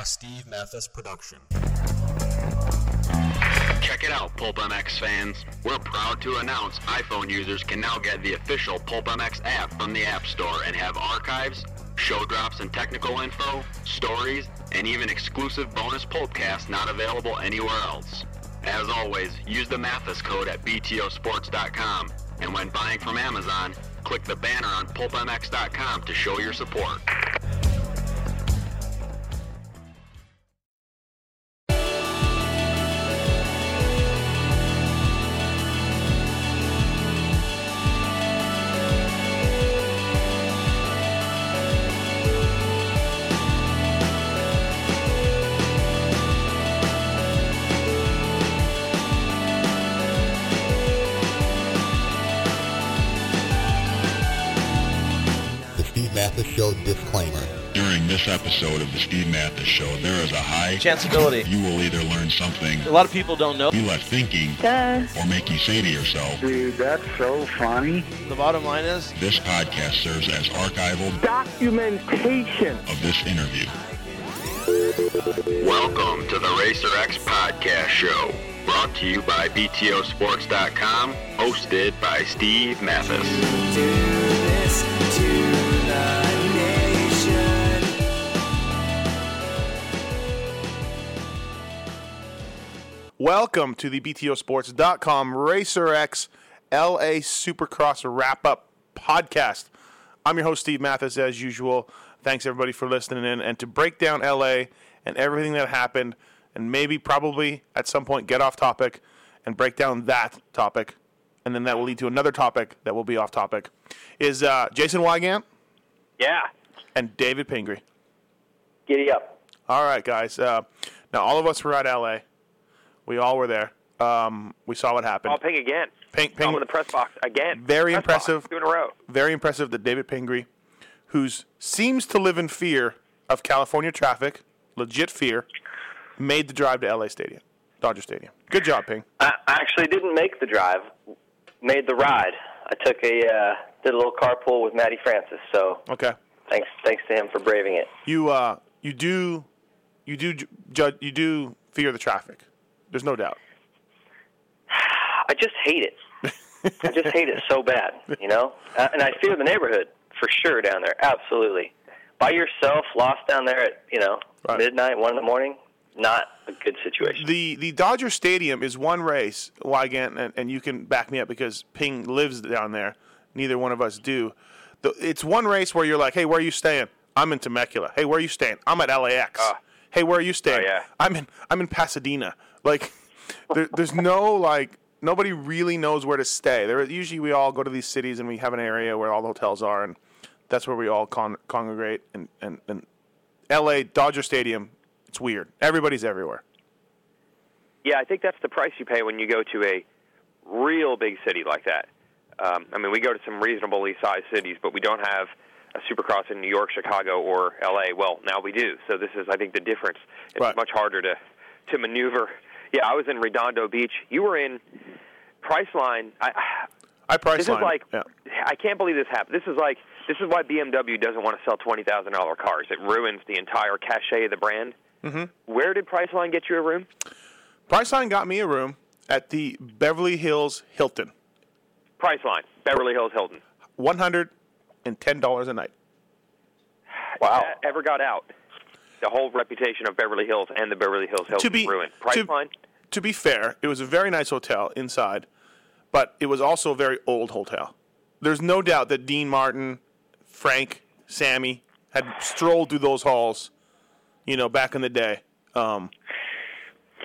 A Steve Matthes production. Check it out, Pulp MX fans. We're proud to announce iPhone users can now get the official Pulp MX app from the App Store and have archives, show drops and technical info, stories, and even exclusive bonus Pulpcasts not available anywhere else. As always, use the Matthes code at BTOsports.com, and when buying from Amazon, click the banner on PulpMX.com to show your support. Episode of the Steve Matthes Show, there is a high Chanceability. you will either learn something A lot of people don't know. you left thinking Duh. or make you say to yourself, Dude, that's so funny. The bottom line is, this podcast serves as archival Documentation. of this interview. Welcome to the Racer X Podcast Show, brought to you by BTOsports.com, hosted by Steve Matthes. Welcome to the BTOsports.com Racer X LA Supercross Wrap Up Podcast. I'm your host, Steve Matthes, as usual. Thanks, everybody, for listening in. And to break down LA and everything that happened, and maybe, probably, at some point, get off topic and break down that topic, and then that will lead to another topic that will be off topic, is uh, Jason Weigandt Yeah. and David Pingree. Giddy up. All right, guys. Uh, now, all of us were at LA. We all were there. Um, we saw what happened. Ping again. Ping, I'm ping, in the press box again. Very Press box, impressive. Two in a row. very impressive that David Pingree, who seems to live in fear of California traffic, legit fear, made the drive to LA Stadium, Dodger Stadium. Good job, Ping. I actually didn't make the drive, made the ride. I took a uh, did a little carpool with Matty Francis. So Okay. thanks thanks to him for braving it. You uh, you do, you do, ju- judge, you do fear the traffic. There's no doubt. I just hate it. I just hate it so bad, you know. Uh, and I fear the neighborhood for sure down there. Absolutely. By yourself, lost down there at you know Right. midnight, one in the morning. Not a good situation. The the Dodger Stadium is one race, Weigandt, and, and you can back me up because Ping lives down there. Neither one of us do. The, it's one race where you're like, hey, where are you staying? I'm in Temecula. Hey, where are you staying? I'm at LAX. Ah. hey, where are you staying? Oh, yeah. I'm in I'm in Pasadena. Like, there, there's no like nobody really knows where to stay. There usually we all go to these cities and we have an area where all the hotels are, and that's where we all con- congregate. And, and and LA Dodger Stadium, it's weird. Everybody's everywhere. Yeah, I think that's the price you pay when you go to a real big city like that. Um, I mean, we go to some reasonably sized cities, but we don't have a supercross in New York, Chicago, or L.A. Well, now we do. So this is, I think, the difference. It's Right. much harder to to maneuver. Yeah, I was in Redondo Beach. You were in Priceline. I, I price this is like yeah. I can't believe this happened. This is like this is why BMW doesn't want to sell twenty thousand dollar cars. It ruins the entire cachet of the brand. Mm-hmm. Where did Priceline get you a room? Priceline got me a room at the Beverly Hills Hilton. Priceline, Beverly Hills Hilton. One hundred and ten dollars a night. wow. Uh, ever got out? The whole reputation of Beverly Hills and the Beverly Hills Hilton To be ruined. to, Priceline. to be fair, it was a very nice hotel inside, but it was also a very old hotel. There's no doubt that Dean Martin, Frank, Sammy had strolled through those halls, you know, back in the day. Um,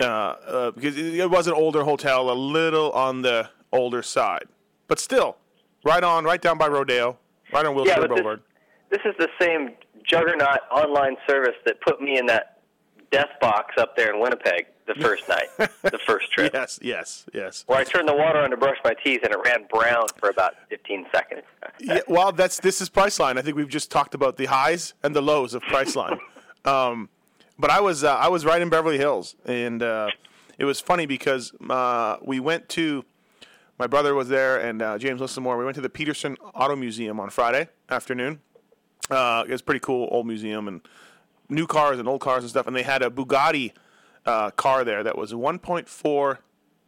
uh, uh, because it it was an older hotel, a little on the older side, but still, right on, right down by Rodeo, right on Wilshire Yeah, but this- Boulevard. This is the same juggernaut online service that put me in that death box up there in Winnipeg the first night, the first trip, Yes, yes, yes. where I turned the water on to brush my teeth and it ran brown for about 15 seconds. yeah, well, that's this is Priceline. I think we've just talked about the highs and the lows of Priceline. um, but I was uh, I was right in Beverly Hills, and uh, it was funny because uh, we went to my brother was there and uh, James Lissamore. We went to the Petersen Auto Museum on Friday afternoon. Uh, it was pretty cool old museum and new cars and old cars and stuff, and they had a Bugatti uh, car there that was 1.4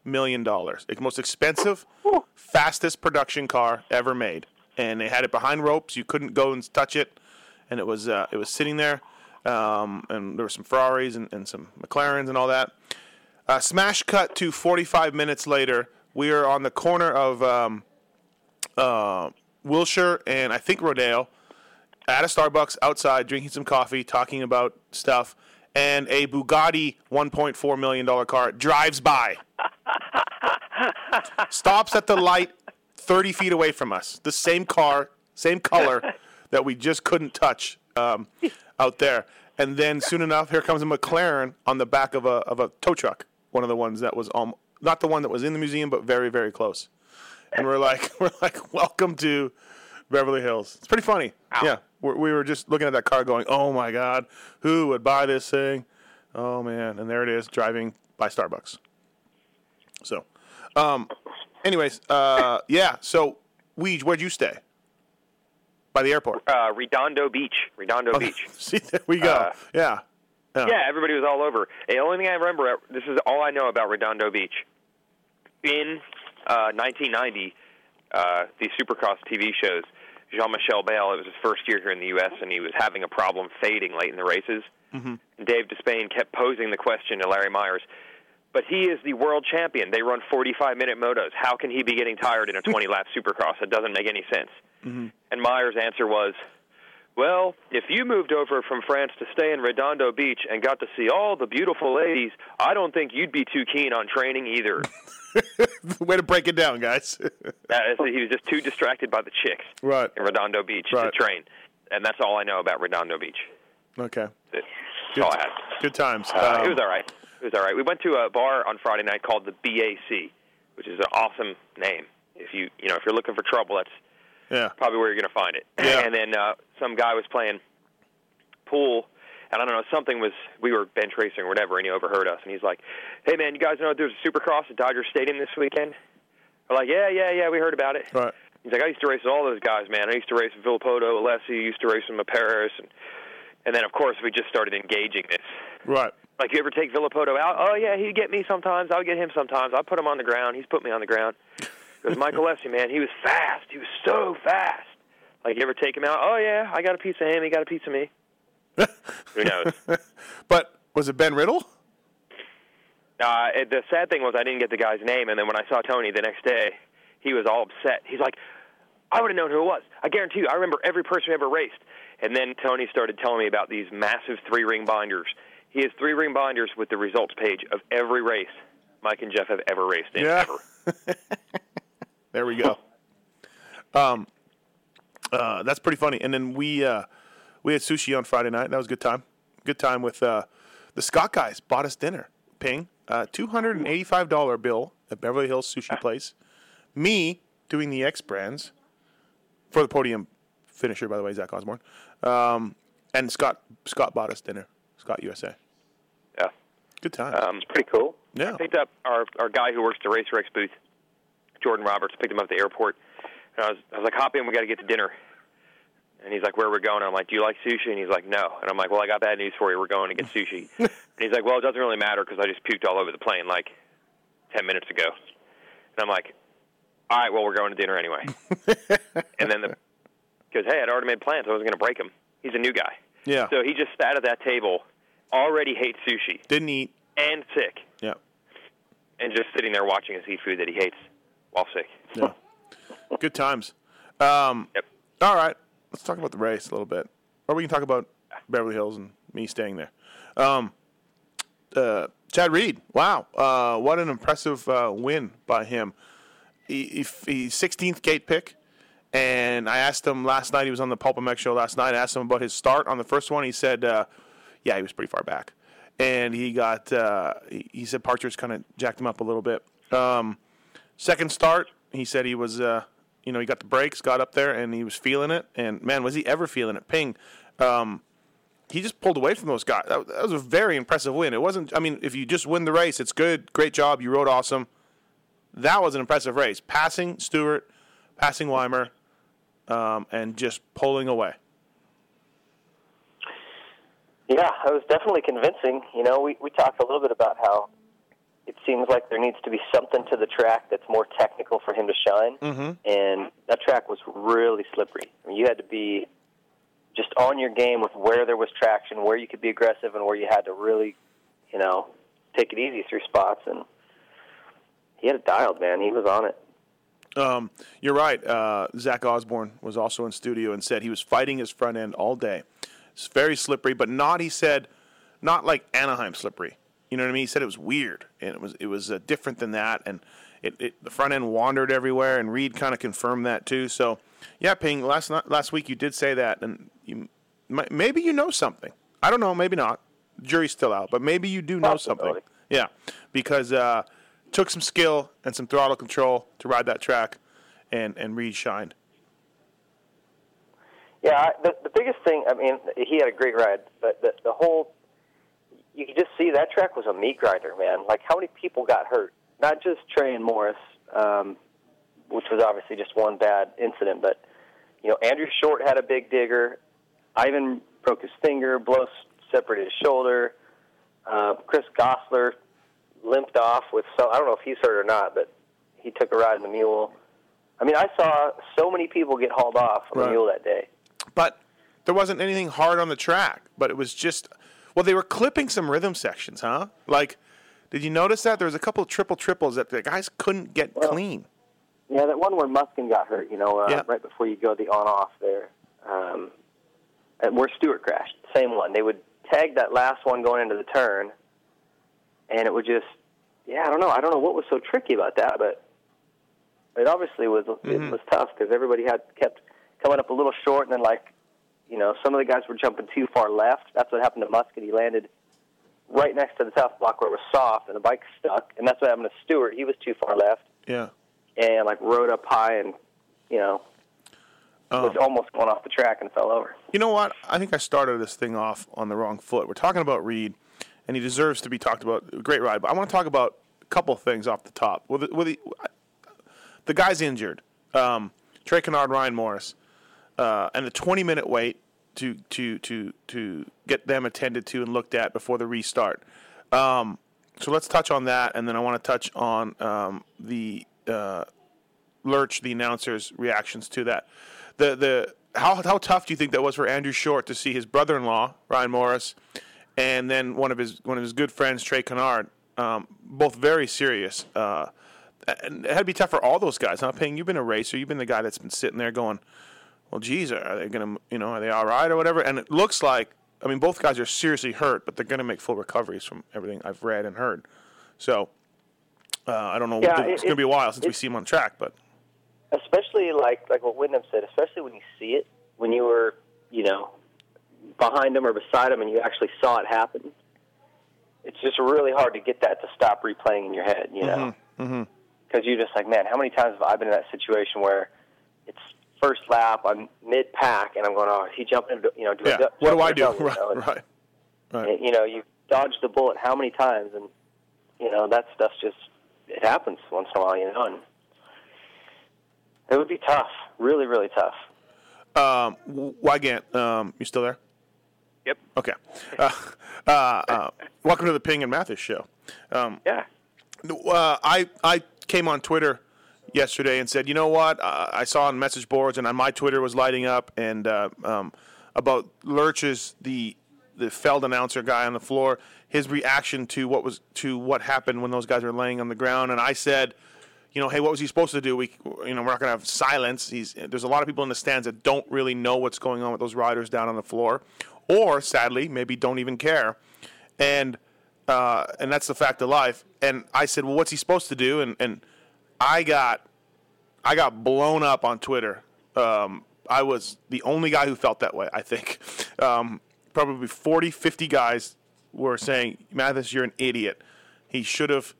million dollars, the most expensive, fastest production car ever made, and they had it behind ropes. You couldn't go and touch it, and it was uh, it was sitting there, um, and there were some Ferraris and, and some McLarens and all that. Uh, smash cut to 45 minutes later. We are on the corner of um, uh, Wilshire and I think Rodeo at a Starbucks outside, drinking some coffee, talking about stuff, and a Bugatti $1.4 million car drives by. Stops at the light 30 feet away from us. The same car, same color that we just couldn't touch um, out there. And then soon enough, here comes a McLaren on the back of a, of a tow truck, one of the ones that was um, not the one that was in the museum, but very, very close. And we're like, we're like, welcome to Beverly Hills. It's pretty funny. Yeah, we're, we were just looking at that car, going, "Oh my God, who would buy this thing?" Oh man, and there it is, driving by Starbucks. So, um, anyways, uh, yeah. So, Weege, where'd you stay? By the airport. Uh, Redondo Beach. Redondo Beach. See, there we go. Uh, yeah. Yeah. Yeah, everybody was all over. The only thing I remember, this is all I know about Redondo Beach. In uh, 1990, uh, these Supercross TV shows, Jean-Michel Bayle, it was his first year here in the U.S., and he was having a problem fading late in the races. Mhm. And Dave Despain kept posing the question to Larry Myers, but he is the world champion. They run 45-minute motos. How can he be getting tired in a 20-lap Supercross? It doesn't make any sense. Mm-hmm. And Myers' answer was, well, if you moved over from France to stay in Redondo Beach and got to see all the beautiful ladies, I don't think you'd be too keen on training either. Way to break it down, guys. Is, he was just too distracted by the chicks right. in Redondo Beach Right. to train. And that's all I know about Redondo Beach. Okay. That's Good, all I had. good times. Uh, Um, it was all right. It was all right. We went to a bar on Friday night called the BAC, which is an awesome name. If you you know if you're looking for trouble, that's yeah. probably where you're going to find it. Yeah. And then uh, some guy was playing pool, and I don't know something was we were bench racing or whatever, and he overheard us, and he's like, "Hey man, you guys know there's a Supercross at Dodger Stadium this weekend?" We're like, "Yeah, yeah, yeah, we heard about it." Right. He's like, "I used to race with all those guys, man. I used to race with Villopoto, Alessi, used to race with Paris, and and then of course we just started engaging this. Right. Like, you ever take Villopoto out? Oh yeah, he'd get me sometimes. I'll get him sometimes. I put him on the ground. He's put me on the ground. It was Michael Alessi, man. He was fast. He was so fast. Like, you ever take him out? Oh yeah, I got a piece of him. He got a piece of me. Who knows? But was it Ben Riddle? Uh, it, the sad thing was I didn't get the guy's name, and then when I saw Tony the next day, he was all upset. He's like, I would have known who it was. I guarantee you, I remember every person who ever raced. And then Tony started telling me about these massive three ring binders. He has three ring binders with the results page of every race Mike and Jeff have ever raced in. Yeah. Ever. There we go. Um, uh, that's pretty funny. And then we uh, we had sushi on Friday night. That was a good time. Good time with uh, the Scott guys. Bought us dinner. Ping. Uh, Two hundred and eighty-five dollar bill at Beverly Hills Sushi Place. Me doing the X brands for the podium finisher, by the way, Zach Osborne. Um, and Scott Scott bought us dinner. Scott USA. Yeah. Good time. Um, it's pretty cool. Yeah. I picked up our our guy who works the Racer X booth, Jordan Roberts. Picked him up at the airport, and I was I was like, hop in, we got to get to dinner. And he's like, where are we going? I'm like, do you like sushi? And he's like, no. And I'm like, well, I got bad news for you. We're going to get sushi. and he's like, well, it doesn't really matter because I just puked all over the plane like ten minutes ago. And I'm like, all right, well, we're going to dinner anyway. and then the because hey, I'd already made plans. I wasn't going to break him. He's a new guy. yeah. So he just sat at that table, already hates sushi Didn't eat. and sick, Yeah. and just sitting there watching us eat food that he hates while sick. Yeah. Good times. Um, Yep. All right. Let's talk about the race a little bit. Or we can talk about Beverly Hills and me staying there. Um, uh, Chad Reed. Wow. Uh, what an impressive uh, win by him. He, he, 16th gate pick. And I asked him last night, he was on the Pulp MX show last night. I asked him about his start on the first one. He said, uh, yeah, he was pretty far back. And he got, uh, he, he said Parchers kind of jacked him up a little bit. Um, second start, he said he was, uh, you know, he got the brakes, got up there, and he was feeling it. And man, was he ever feeling it? Ping. Um, he just pulled away from those guys. That, that was a very impressive win. It wasn't. I mean, if you just win the race, it's good. Great job. You rode awesome. That was an impressive race. Passing Stewart, passing Weimer, um, and just pulling away. Yeah, it was definitely convincing. You know, we we talked a little bit about how it seems like there needs to be something to the track that's more technical for him to shine. Mm-hmm. And that track was really slippery. I mean, you had to be just on your game with where there was traction, where you could be aggressive, and where you had to really, you know, take it easy through spots. And he had it dialed, man. He was on it. Um, you're right. Uh, Zach Osborne was also in studio and said he was fighting his front end all day. It's very slippery, but not. He said, not like Anaheim slippery. You know what I mean? He said it was weird and it was it was uh, different than that, and it, it the front end wandered everywhere. And Reed kind of confirmed that too. So, yeah, Ping. Last night, last week you did say that, and you mi- maybe you know something. I don't know. Maybe not. Jury's still out, but maybe you do know something. Yeah, because uh, took some skill and some throttle control to ride that track, and and Reed shined. Yeah, the the biggest thing. I mean, he had a great ride, but the the whole you could just see that track was a meat grinder, man. Like how many people got hurt? Not just Trey and Morais, um, which was obviously just one bad incident, but you know Andrew Short had a big digger. Ivan broke his finger. Blow separated his shoulder. Uh, Chris Gossler limped off with some. I don't know if he's hurt or not, but he took a ride in the mule. I mean, I saw so many people get hauled off on Right. the mule that day. But there wasn't anything hard on the track. But it was just well, they were clipping some rhythm sections, huh? Like, did you notice that there was a couple of triple triples that the guys couldn't get Well, clean? Yeah, that one where Musquin got hurt, you know, uh, Yeah. right before you go the on off there, um, and where Stewart crashed. Same one. They would tag that last one going into the turn, and it would just, yeah, I don't know. I don't know what was so tricky about that, but it obviously was Mm-hmm. it was tough because everybody had kept coming up a little short, and then like, you know, some of the guys were jumping too far left. That's what happened to Musquin. He landed right next to the tough block where it was soft, and the bike stuck, and that's what happened to Stewart. He was too far left Yeah. and like rode up high and you know Oh. was almost going off the track and fell over. You know what? I think I started this thing off on the wrong foot. We're talking about Reed, and he deserves to be talked about. Great ride, but I want to talk about a couple of things off the top. With the, with the, the guy's injured, um, Trey Canard, Ryan Morais, uh, and the 20 minute wait to to to to get them attended to and looked at before the restart. Um, so let's touch on that, and then I want to touch on um, the uh, Lurch, the announcer's reactions to that. The the how how tough do you think that was for Andrew Short to see his brother-in-law Ryan Morais, and then one of his one of his good friends Trey Canard, um, both very serious. Uh, it had to be tough for all those guys. Huh? Ping, you've been a racer. You've been the guy that's been sitting there going, "Well, geez, are they gonna you know are they all right or whatever?" And it looks like I mean both guys are seriously hurt, but they're gonna make full recoveries from everything I've read and heard. So. Uh, I don't know. Yeah, it's it- going to be a while since we see him on track, but Especially like like what Wyndham said, especially when you see it, when you were you know behind him or beside him and you actually saw it happen. It's just really hard to get that to stop replaying in your head, you know, mm-hmm. because you're just like, man, how many times have I been in that situation where it's first lap, I'm mid pack, and I'm going, oh, is he jumping? You know, do yeah. I What do I do? don't, you Right, know? And- right, right. And, you know, you dodged the bullet how many times, and you know that stuff's just it happens once in a while, you know. And it would be tough, really, really tough. Um, W- Weigandt, um, you still there? Yep. Okay. Uh, uh, uh, welcome to the Ping and Matthes show. Um, Yeah. uh, I I came on Twitter yesterday and said, you know what? Uh, I saw on message boards and on my Twitter was lighting up and uh, um, about Lurch's the the Feld announcer guy on the floor, his reaction to what was to what happened when those guys were laying on the ground, and I said. You know, hey, what was he supposed to do? We, you know, we're not going to have silence. He's there's a lot of people in the stands that don't really know what's going on with those riders down on the floor, or sadly, maybe don't even care, and uh, and that's the fact of life. And I said, well, what's he supposed to do? And and I got I got blown up on Twitter. Um, I was the only guy who felt that way. I think um, probably 40, 50 guys were saying, Matthes, you're an idiot. He should have,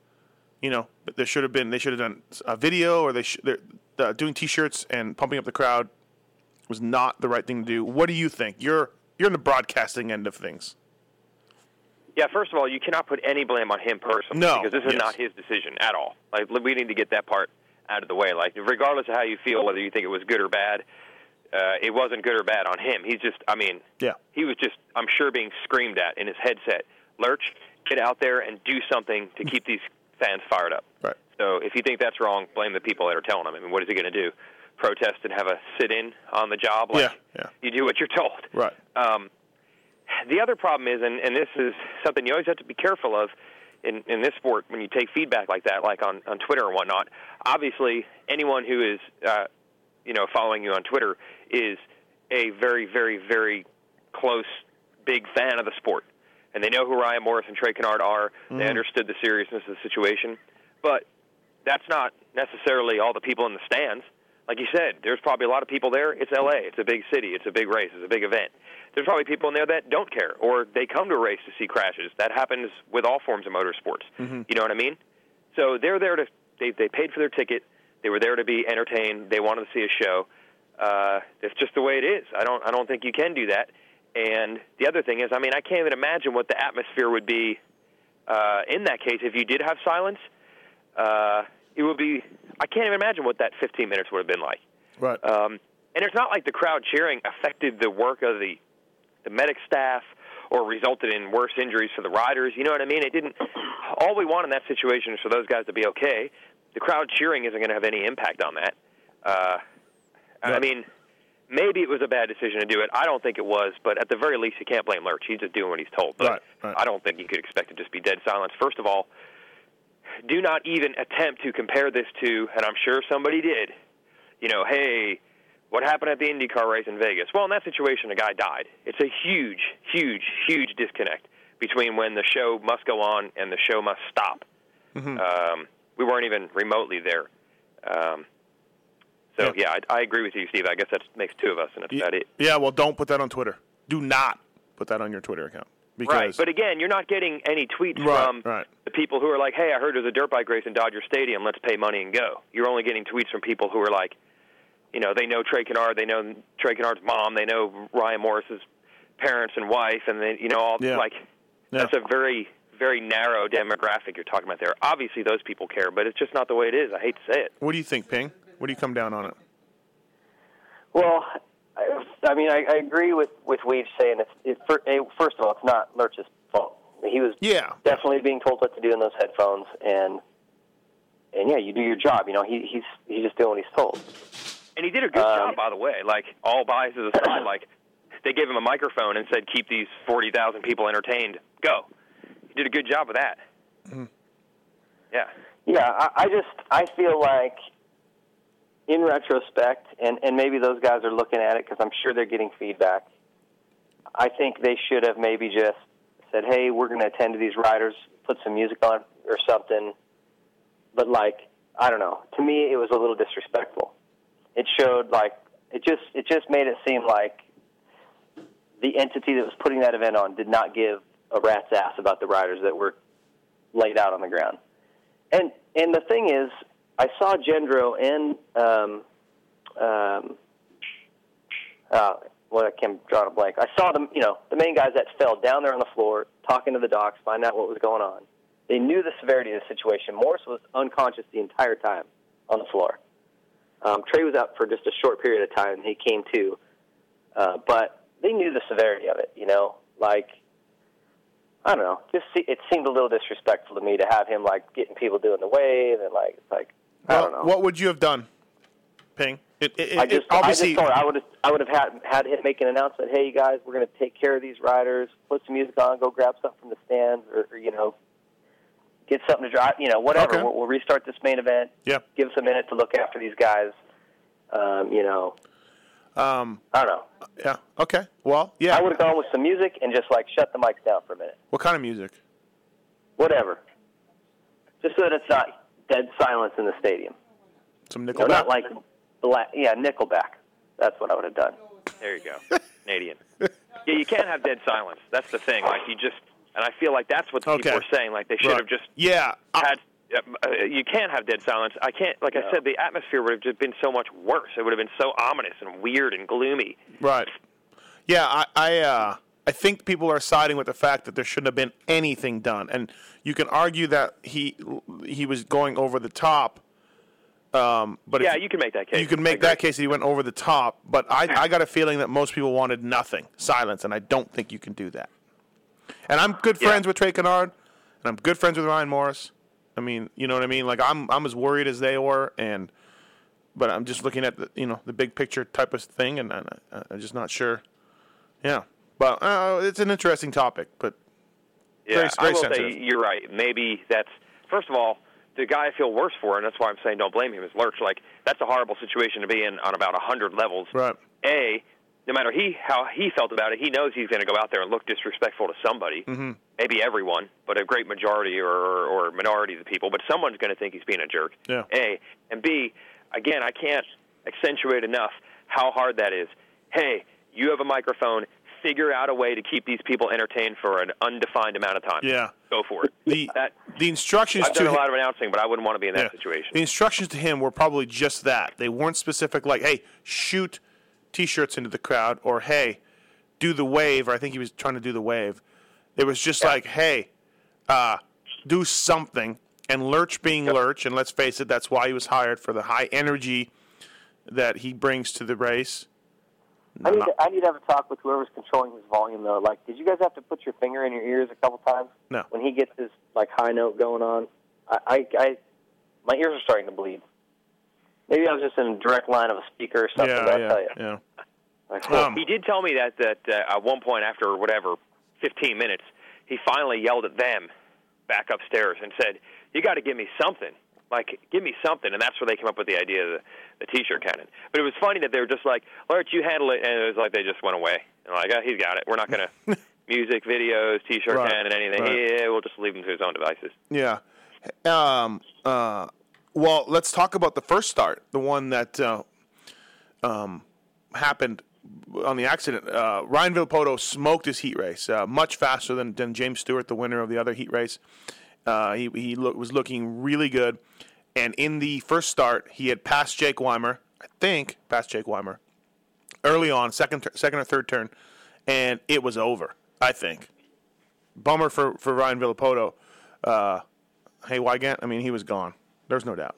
you know, there should have been. They should have done a video, or they sh- they're, uh, doing T-shirts and pumping up the crowd was not the right thing to do. What do you think? You're you're in the broadcasting end of things. Yeah, first of all, you cannot put any blame on him personally No, because this is yes. not his decision at all. Like we need to get that part out of the way. Like regardless of how you feel, whether you think it was good or bad, uh, it wasn't good or bad on him. He's just, I mean, Yeah. he was just, I'm sure, being screamed at in his headset. Lurch, get out there and do something to keep these fans fired up. Right. So if you think that's wrong, blame the people that are telling him. I mean, what is he going to do? Protest and have a sit-in on the job? Like, Yeah, yeah. You do what you're told. Right. Um, the other problem is, and, and this is something you always have to be careful of in, in this sport when you take feedback like that, like on, on Twitter and whatnot. Obviously, anyone who is, uh, you know, following you on Twitter is a very, very, very close, big fan of the sport, and they know who Ryan Morais and Trey Canard are. They understood the seriousness of the situation, but that's not necessarily all the people in the stands. Like you said, there's probably a lot of people there. It's LA. It's a big city. It's a big race. It's a big event. There's probably people in there that don't care, or they come to a race to see crashes. That happens with all forms of motorsports. You know what I mean? So they're there to. They they paid for their ticket. They were there to be entertained. They wanted to see a show. Uh, it's just the way it is. I don't I don't think you can do that. And the other thing is, I mean, I can't even imagine what the atmosphere would be uh, in that case if you did have silence. Uh, it would be. I can't even imagine what that 15 minutes would have been like. Right. Um, and it's not like the crowd cheering affected the work of the the medic staff or resulted in worse injuries for the riders. You know what I mean? It didn't. All we want in that situation is for those guys to be okay. The crowd cheering isn't going to have any impact on that. Uh, I mean, maybe it was a bad decision to do it. I don't think it was, but at the very least, you can't blame Lurch. He's just doing what he's told. But Right, right. I don't think you could expect to just be dead silence. First of all, do not even attempt to compare this to, and I'm sure somebody did. You know, hey, what happened at the IndyCar race in Vegas? Well, in that situation, a guy died. It's a huge, huge, huge disconnect between when the show must go on and the show must stop. Um, we weren't even remotely there. Um, so yeah, I, I agree with you, Steve. I guess that makes two of us, and that's Ye- about it. Yeah, well, don't put that on Twitter. Do not put that on your Twitter account. Because, Right, but again, you're not getting any tweets Right, from right. the people who are like, "Hey, I heard there's a dirt bike race in Dodger Stadium. Let's pay money and go." You're only getting tweets from people who are like, you know, they know Trey Canard, they know Trey Canard's mom, they know Ryan Morais's parents and wife, and they, you know, all Yeah. like Yeah. that's a very, very narrow demographic you're talking about there. Obviously, those people care, but it's just not the way it is. I hate to say it. what do you think, Ping? What do you come down on it? Well, I, I mean, I, I agree with with Weege saying it's it, fir- eh, first of all, it's not Lurch's fault. He was Yeah. definitely being told what to do in those headphones, and and yeah, you do your job. You know, he, he's he's just doing what he's told. And he did a good Um, job, by the way. Like all biases aside, like they gave him a microphone and said, "Keep these forty thousand people entertained. Go." He did a good job of that. mhm Yeah. Yeah, I, I just I feel like in retrospect, and and maybe those guys are looking at it because I'm sure they're getting feedback. I think they should have maybe just said, "Hey, we're going to attend to these riders, put some music on or something." But like, I don't know. To me, it was a little disrespectful. It showed like it just it just made it seem like the entity that was putting that event on did not give a rat's ass about the riders that were laid out on the ground. And and the thing is, I saw Gendro and um, um, uh, well, I can't draw a blank. I saw them, you know, the main guys that fell down there on the floor, talking to the docs, find out what was going on. They knew the severity of the situation. Morais was unconscious the entire time on the floor. Um, Trey was out for just a short period of time. He came to, uh, but they knew the severity of it. You know, like I don't know. Just see, it seemed a little disrespectful to me to have him like getting people doing the wave and like it's like I don't know. What would you have done, Ping? It, it, I just, obviously, I just thought I would have, I would have had had him make an announcement. Hey, you guys, we're going to take care of these riders. Put some music on. Go grab something from the stands, or, or you know, get something to drive. You know, whatever. Okay. We'll, we'll restart this main event. yeah. Give us a minute to look after these guys. Um, you know, Um, I don't know. yeah. Okay. Well, yeah. I would have gone with some music and just like shut the mics down for a minute. What kind of music? Whatever. Just so that it's not dead silence in the stadium. Some You know, Nickelback. not like, black, yeah, Nickelback. That's what I would have done. There you go, Canadian. Yeah, you can't have dead silence. That's the thing. Like you just, and I feel like that's what the people Okay. are saying. Like they should Right. have just yeah. Had. Uh, you can't have dead silence. I can't. Like I said, the atmosphere would have just been so much worse. It would have been so ominous and weird and gloomy. Right. Yeah, I I, uh, I think people are siding with the fact that there shouldn't have been anything done, and you can argue that he he was going over the top Um, but yeah, if, you can make that case. you can make that case that he went over the top. But I, I got a feeling that most people wanted nothing, silence, and I don't think you can do that. And I'm good Yeah. friends with Trey Canard, and I'm good friends with Ryan Morais. I mean, you know what I mean? Like I'm I'm as worried as they were, and but I'm just looking at the you know the big picture type of thing, and I, I'm just not sure. Yeah, but uh, it's an interesting topic. But Yeah, Very- I will sensitive. say you're right. Maybe that's first of all the guy I feel worse for, and that's why I'm saying don't blame him. Is Lurch like that's a horrible situation to be in on about a hundred levels. right, A, no matter he how he felt about it, he knows he's going to go out there and look disrespectful to somebody. Mm-hmm. Maybe everyone, but a great majority or, or, or minority of the people. But someone's going to think he's being a jerk. Yeah. A and B. Again, I can't accentuate enough how hard that is. Hey, you have a microphone. Figure out a way to keep these people entertained for an undefined amount of time. yeah. Go for it. The that the instructions I've to done a him- lot of announcing, but I wouldn't want to be in that Yeah. situation. The instructions to him were probably just that. They weren't specific, like, "Hey, shoot T-shirts into the crowd," or "Hey, do the wave." Or I think he was trying to do the wave. It was just like, "Hey, uh, do something." And Lurch being Lurch, and let's face it, that's why he was hired for the high energy that he brings to the race. I need, to, I need to have a talk with whoever's controlling his volume, though. Like, did you guys have to put your finger in your ears a couple times No. when he gets his like high note going on? I, I, I my ears are starting to bleed. Maybe I was just in a direct line of a speaker or something. yeah, but I yeah, tell you, yeah. like, Um, he did tell me that that uh, at one point after whatever 15 minutes, he finally yelled at them back upstairs and said, "You got to give me something." Like, give me something, and that's where they came up with the idea of the, the T-shirt cannon. But it was funny that they were just like, "Lurch, you handle it," and it was like they just went away. And like, oh, he's got it. We're not going to music, videos, T-shirt Right, cannon, anything. right. Yeah, we'll just leave him to his own devices. Yeah. Um, uh, well, let's talk about the first start, the one that uh, um, happened on the accident. Uh, Ryan Villopoto smoked his heat race uh, much faster than, than James Stewart, the winner of the other heat race. Uh, he he look, was looking really good, and in the first start, he had passed Jake Weimer. I think passed Jake Weimer early on, second tur- second or third turn, and it was over. I think. Bummer for for Ryan Villopoto. Uh, hey, Wygant, I mean, he was gone. There's no doubt.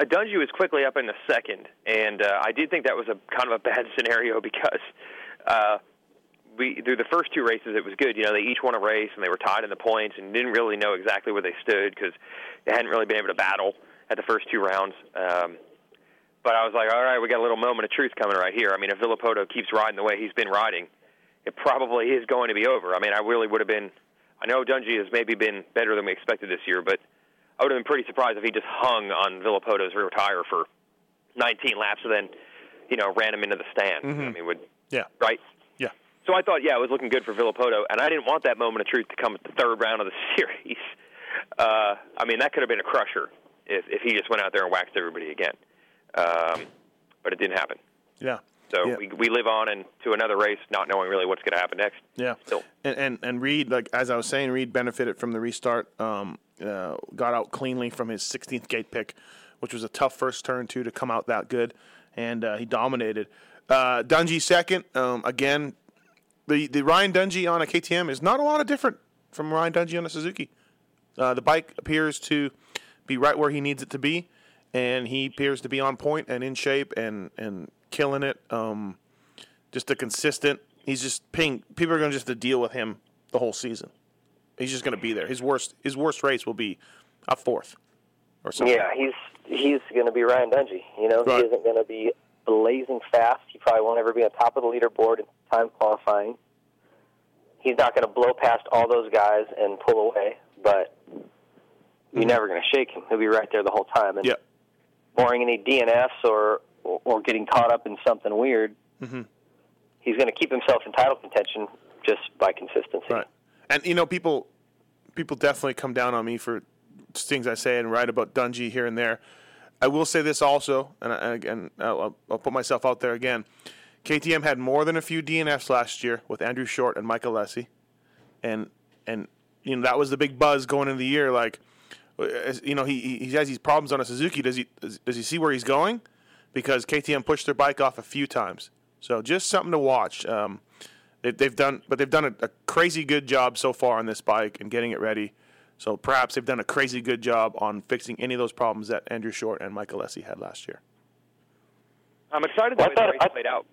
Dungey was quickly up in the second, and uh, I did think that was a kind of a bad scenario because uh, we through the first two races it was good. You know, they each won a race and they were tied in the points and didn't really know exactly where they stood because they hadn't really been able to battle at the first two rounds. Um, but I was like, all right, we got a little moment of truth coming right here. I mean, if Villopoto keeps riding the way he's been riding, it probably is going to be over. I mean, I really would have been. I know Dungey has maybe been better than we expected this year, but I would have been pretty surprised if he just hung on Villopoto's rear tire for 19 laps and then, you know, ran him into the stand. I mean, would Yeah. right? So I thought, yeah, it was looking good for Villopoto, and I didn't want that moment of truth to come at the third round of the series. Uh, I mean, that could have been a crusher if, if he just went out there and waxed everybody again. Um, but it didn't happen. Yeah. So Yeah. we, we live on into another race, not knowing really what's going to happen next. Yeah. Still. And, and and Reed, like as I was saying, Reed benefited from the restart. Um, uh, got out cleanly from his 16th gate pick, which was a tough first turn too to come out that good, and uh, he dominated. Uh, Dungey second. Um, again, the the Ryan Dungey on a KTM is not a lot of different from Ryan Dungey on a Suzuki. Uh, the bike appears to be right where he needs it to be, and he appears to be on point and in shape and and killing it. Um, just a consistent. He's just ping. People are going to just to deal with him the whole season. He's just going to be there. His worst his worst race will be a fourth or something. yeah, he's he's going to be Ryan Dungey. You know, Right. he isn't going to be blazing fast. He probably won't ever be on top of the leaderboard in time qualifying. He's not going to blow past all those guys and pull away, but you're never going to shake him. He'll be right there the whole time. And Yeah. barring any DNFs or or getting caught up in something weird, Mm-hmm. he's going to keep himself in title contention just by consistency. Right. And you know, people people definitely come down on me for things I say and write about Dungey here and there. I will say this also, and I- and I'll, put myself out there again. KTM had more than a few DNFs last year with Andrew Short and Mike Alessi, and and you know that was the big buzz going into the year. Like, you know, he he has these problems on a Suzuki. Does he does, he see where he's going? Because KTM pushed their bike off a few times. So just something to watch. Um, they, they've done, but they've done a, a crazy good job so far on this bike and getting it ready So perhaps they've done a crazy good job on fixing any of those problems that Andrew Short and Mike Alessi had last year. I'm excited Well, way I thought- the race I- played out.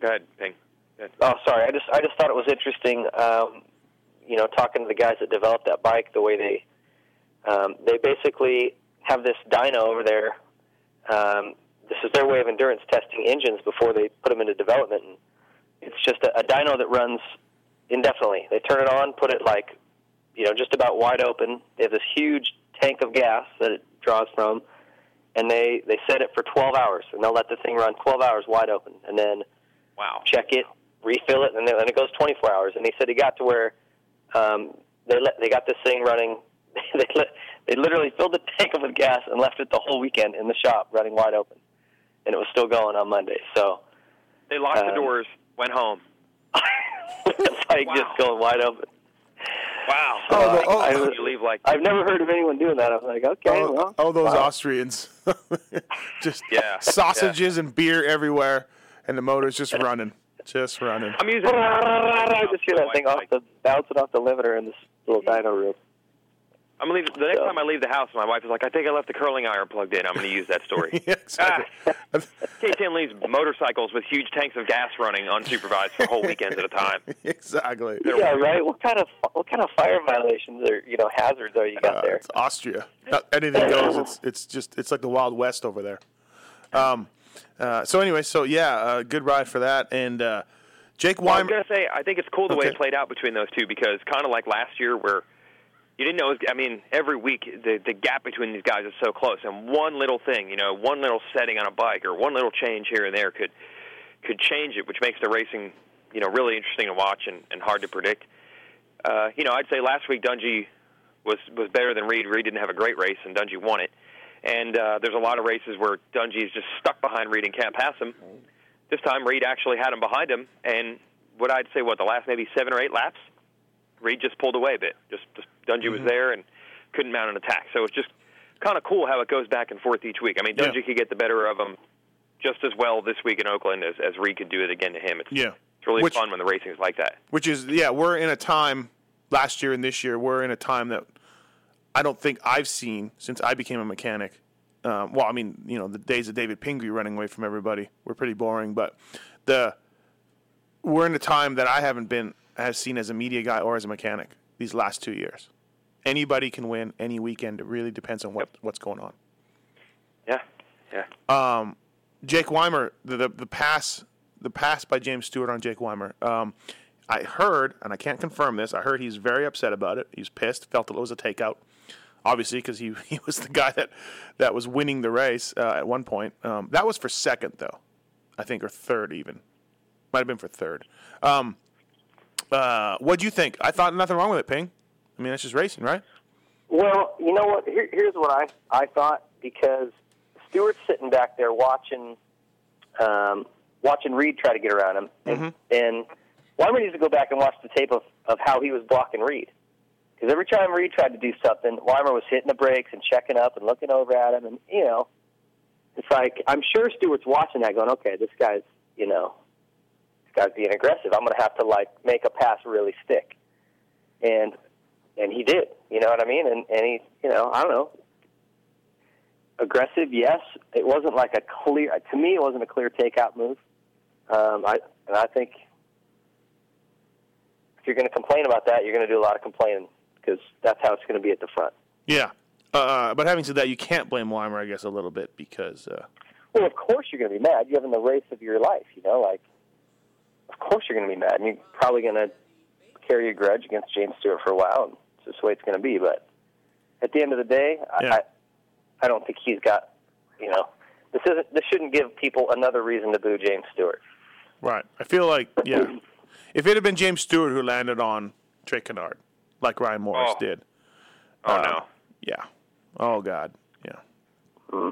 Go ahead, Ping. Go ahead. Oh, sorry. I just I just thought it was interesting. Um, you know, talking to the guys that developed that bike, the way they um, they basically have this dyno over there. Um, this is their way of endurance testing engines before they put them into development. And it's just a, a dyno that runs indefinitely. They turn it on, put it like you know just about wide open. They have this huge tank of gas that it draws from, and they they set it for 12 hours, and they'll let the thing run 12 hours wide open, and then Wow. check it, refill it, and then and it goes 24 hours. And he said he got to where um, they let they got this thing running. they let, they literally filled the tank up with gas and left it the whole weekend in the shop running wide open, and it was still going on Monday. So They locked the Um, doors, went home. it's like Wow. just going wide open. Wow. So Oh, the- oh, I, I, you leave like I've never heard of anyone doing that. I was like, okay, Oh, well, oh, those wow. Austrians. just Yeah, sausages and beer everywhere, and the motor's just running. Just running. I'm using. I just hear that thing off the bouncing off the limiter in this little dyno room. I'm gonna leave the next So- time I leave the house. My wife is like, "I think I left the curling iron plugged in." I'm going to use that story. Yeah, exactly. KTM leaves motorcycles with huge tanks of gas running unsupervised for whole weekends at a time. exactly. Yeah, right. What kind of what kind of fire violations or you know hazards are you got Uh, there? it's Austria. Uh, Anything goes. It's it's just it's like the Wild West over there. Um. Uh, so anyway, so yeah, uh, good ride for that. And uh, Jake Well, I was gonna say, I think it's cool the way it played out between those two because kind of like last year, where you didn't know. I mean, every week the the gap between these guys is so close, and one little thing, you know, one little setting on a bike or one little change here and there could could change it, which makes the racing, you know, really interesting to watch and, and hard to predict. Uh, you know, I'd say last week Dungey was was better than Reed. Reed didn't have a great race, and Dungey won it. And uh, there's a lot of races where Dungey is just stuck behind Reed and can't pass him. This time, Reed actually had him behind him, and what I'd say, what the last maybe seven or eight laps, Reed just pulled away a bit. Just, just Dungey was there and couldn't mount an attack. So it's just kind of cool how it goes back and forth each week. I mean, Yeah. Could get the better of him just as well this week in Oakland as, as Reed could do it again to him. It's, Yeah. it's really Which- fun when the racing is like that. Which is yeah, we're in a time last year and this year. We're in a time that I don't think I've seen since I became a mechanic. Um, well, I mean, you know, the days of David Pingree running away from everybody were pretty boring, but the we're in a time that I haven't been has seen as a media guy or as a mechanic these last two years. Anybody can win any weekend. It really depends on what, what's going on. Yeah, yeah. Um, Jake Weimer, the, the the pass the pass by James Stewart on Jake Weimer. Um, I heard, and I can't confirm this. I heard he's very upset about it. He's pissed. Felt that it was a takeout, obviously, because he he was the guy that that was winning the race uh, at one point. Um, that was for second though, I think, or third even. Might have been for third. Um, uh, what do you think? I thought nothing wrong with it, Ping. I mean, that's just racing, right? Well, you know what? Here, here's what I I thought because Stewart's sitting back there watching um, watching Reed try to get around him, and, and Weimer needs to go back and watch the tape of, of how he was blocking Reed. Because every time Reed tried to do something, Weimer was hitting the brakes and checking up and looking over at him, and you know, it's like I'm sure Stewart's watching that, going, "Okay, this guy's you know, this guy's being aggressive. I'm going to have to like make a pass really stick." And and he did. You know what I mean? And and he, you know, I don't know. Aggressive, yes. It wasn't like a clear. To me, it wasn't a clear takeout move. Um, I and I think if you're going to complain about that, you're going to do a lot of complaining because that's how it's going to be at the front. Yeah. Uh, but having said that, you can't blame Weimer, I guess, a little bit because. Uh, Well, of course you're going to be mad. You're having the race of your life. You know, like of course you're going to be mad. And you're probably going to carry a grudge against James Stewart for a while. And just the way it's going to be. But at the end of the day, Yeah. I, I don't think he's got. You know, this isn't. This shouldn't give people another reason to boo James Stewart. Right. I feel like, yeah. if it had been James Stewart who landed on Trey Canard, like Ryan Morais Oh. did, Oh Uh, no. yeah. Oh God, yeah.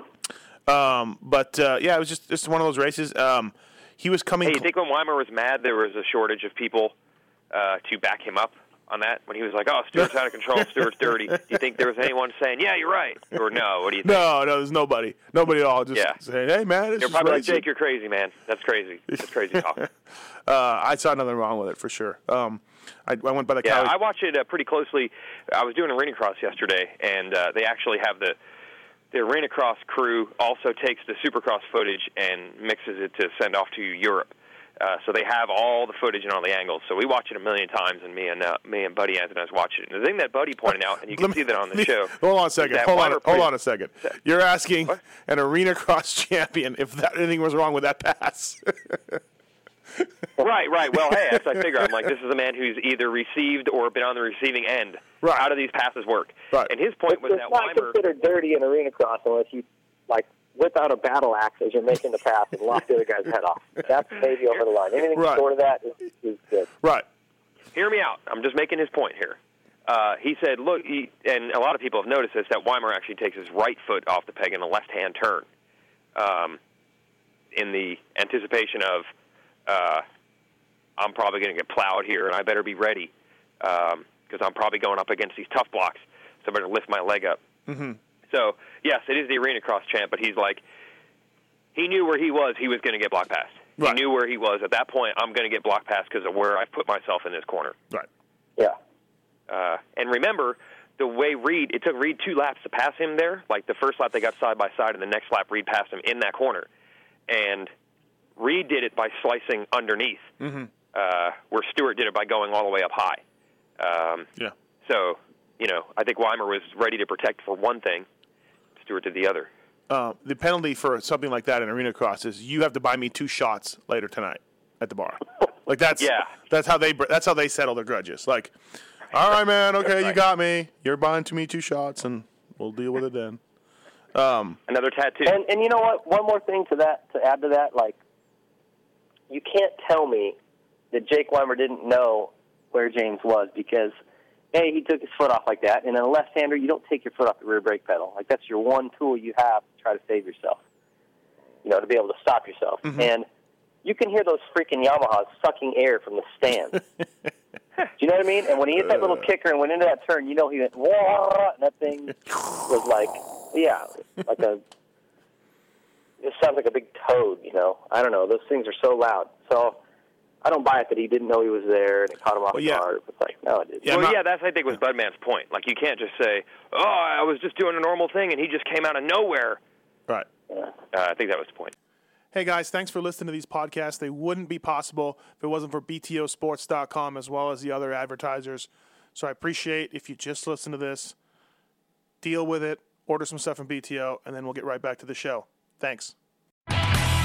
Um, but uh, yeah, it was just just one of those races. Um, he was coming. Hey, you think when Weimer was mad, there was a shortage of people uh, to back him up on that? When he was like, "Oh, Stewart's out of control. Stewart's dirty." Do you think there was anyone saying, "Yeah, you're right," or no? What do you think? no, no, there's nobody. Nobody at all. Just Yeah. saying, "Hey, man, They're just probably like, "Jake, you're crazy, man. That's crazy. That's crazy talk." Uh, I saw nothing wrong with it for sure. Um, I, I went by the Yeah. I watch it uh, pretty closely. I was doing arena cross yesterday, and uh, they actually have the the arena cross crew also takes the supercross footage and mixes it to send off to Europe. Uh, so they have all the footage and all the angles. So we watch it a million times, and me and uh, me and Buddy Antunez watch it. And the thing that Buddy pointed out, and you can me- see that on the me- show. Hold on a second. Hold on. Weimer Hold on a second. You're asking an arena cross champion if that, anything was wrong with that pass. Right, right. Well, hey, as I figure, I'm like, this is a man who's either received or been on the receiving end. Right. How do these passes work? Right. And his point was it's that not Weimer. considered dirty in arena cross unless you like whip out a battle axe as you're making the pass and lock the other guy's head off. That's maybe over the line. Anything Right. short of that is, is good. right. hear me out. I'm just making his point here. Uh, he said, look, he, and a lot of people have noticed this, that Weimer actually takes his right foot off the peg in a left-hand turn um, in the anticipation of, uh, I'm probably going to get plowed here, and I better be ready because I'm probably going up against these tough blocks, so I better lift my leg up. Mm-hmm. So, yes, it is the arena cross champ, but he's like, he knew where he was, he was going to get block passed. Right. He knew where he was. At that point, I'm going to get block passed because of where I put myself in this corner. Right. Yeah. Uh, and remember, the way Reed, it took Reed two laps to pass him there. Like the first lap, they got side by side, and the next lap, Reed passed him in that corner. And Reed did it by slicing underneath, Mm-hmm. uh, where Stewart did it by going all the way up high. Um, Yeah. so, you know, I think Weimer was ready to protect for one thing, Stewart to the other. Uh, the penalty for something like that in arena cross is you have to buy me two shots later tonight at the bar. Like that's Yeah. That's how they that's how they settle their grudges. Like, all right, man, okay, you got me. You're buying to me two shots, and we'll deal with it then. Another tattoo. And and you know what? One more thing to that to add to that, like you can't tell me that Jake Weimer didn't know where James was because a he took his foot off like that, and in a left-hander you don't take your foot off the rear brake pedal. Like that's your one tool you have to try to save yourself. You know, to be able to stop yourself. Mm-hmm. And you can hear those freaking Yamahas sucking air from the stands. Do you know what I mean? And when he hit that little kicker and went into that turn, you know he went and that thing was like, yeah, like a. It sounds like a big toad, you know. I don't know. Those things are so loud. So I don't buy it that he didn't know he was there and it caught him off Well, yeah. guard. It's like, no, it didn't. Yeah, well, not- yeah, that's I think was Budman's point. Like you can't just say, "Oh, I was just doing a normal thing," and he just came out of nowhere. Right. Uh, I think that was the point. Hey guys, thanks for listening to these podcasts. They wouldn't be possible if it wasn't for BTOsports.com as well as the other advertisers. So I appreciate if you just listen to this, deal with it, order some stuff from BTO, and then we'll get right back to the show. Thanks.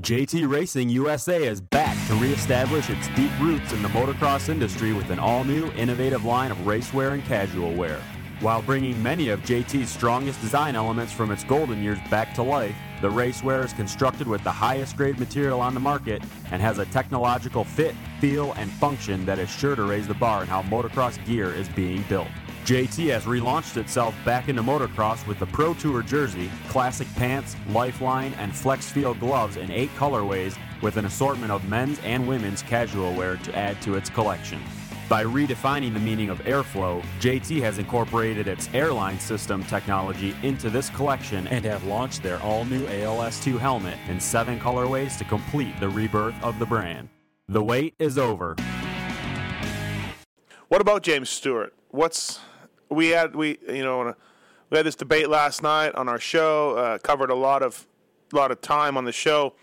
JT Racing USA is back to reestablish its deep roots in the motocross industry with an all new, innovative line of racewear and casual wear. While bringing many of JT's strongest design elements from its golden years back to life, the racewear is constructed with the highest grade material on the market and has a technological fit, feel, and function that is sure to raise the bar in how motocross gear is being built. JT has relaunched itself back into motocross with the Pro Tour jersey, classic pants, lifeline, and flex feel gloves in eight colorways with an assortment of men's and women's casual wear to add to its collection. By redefining the meaning of airflow, JT has incorporated its airline system technology into this collection and have launched their all new ALS2 helmet in seven colorways to complete the rebirth of the brand. The wait is over. What about James Stewart? What's we had we you know we had this debate last night on our show. Uh, covered a lot of lot of time on the show.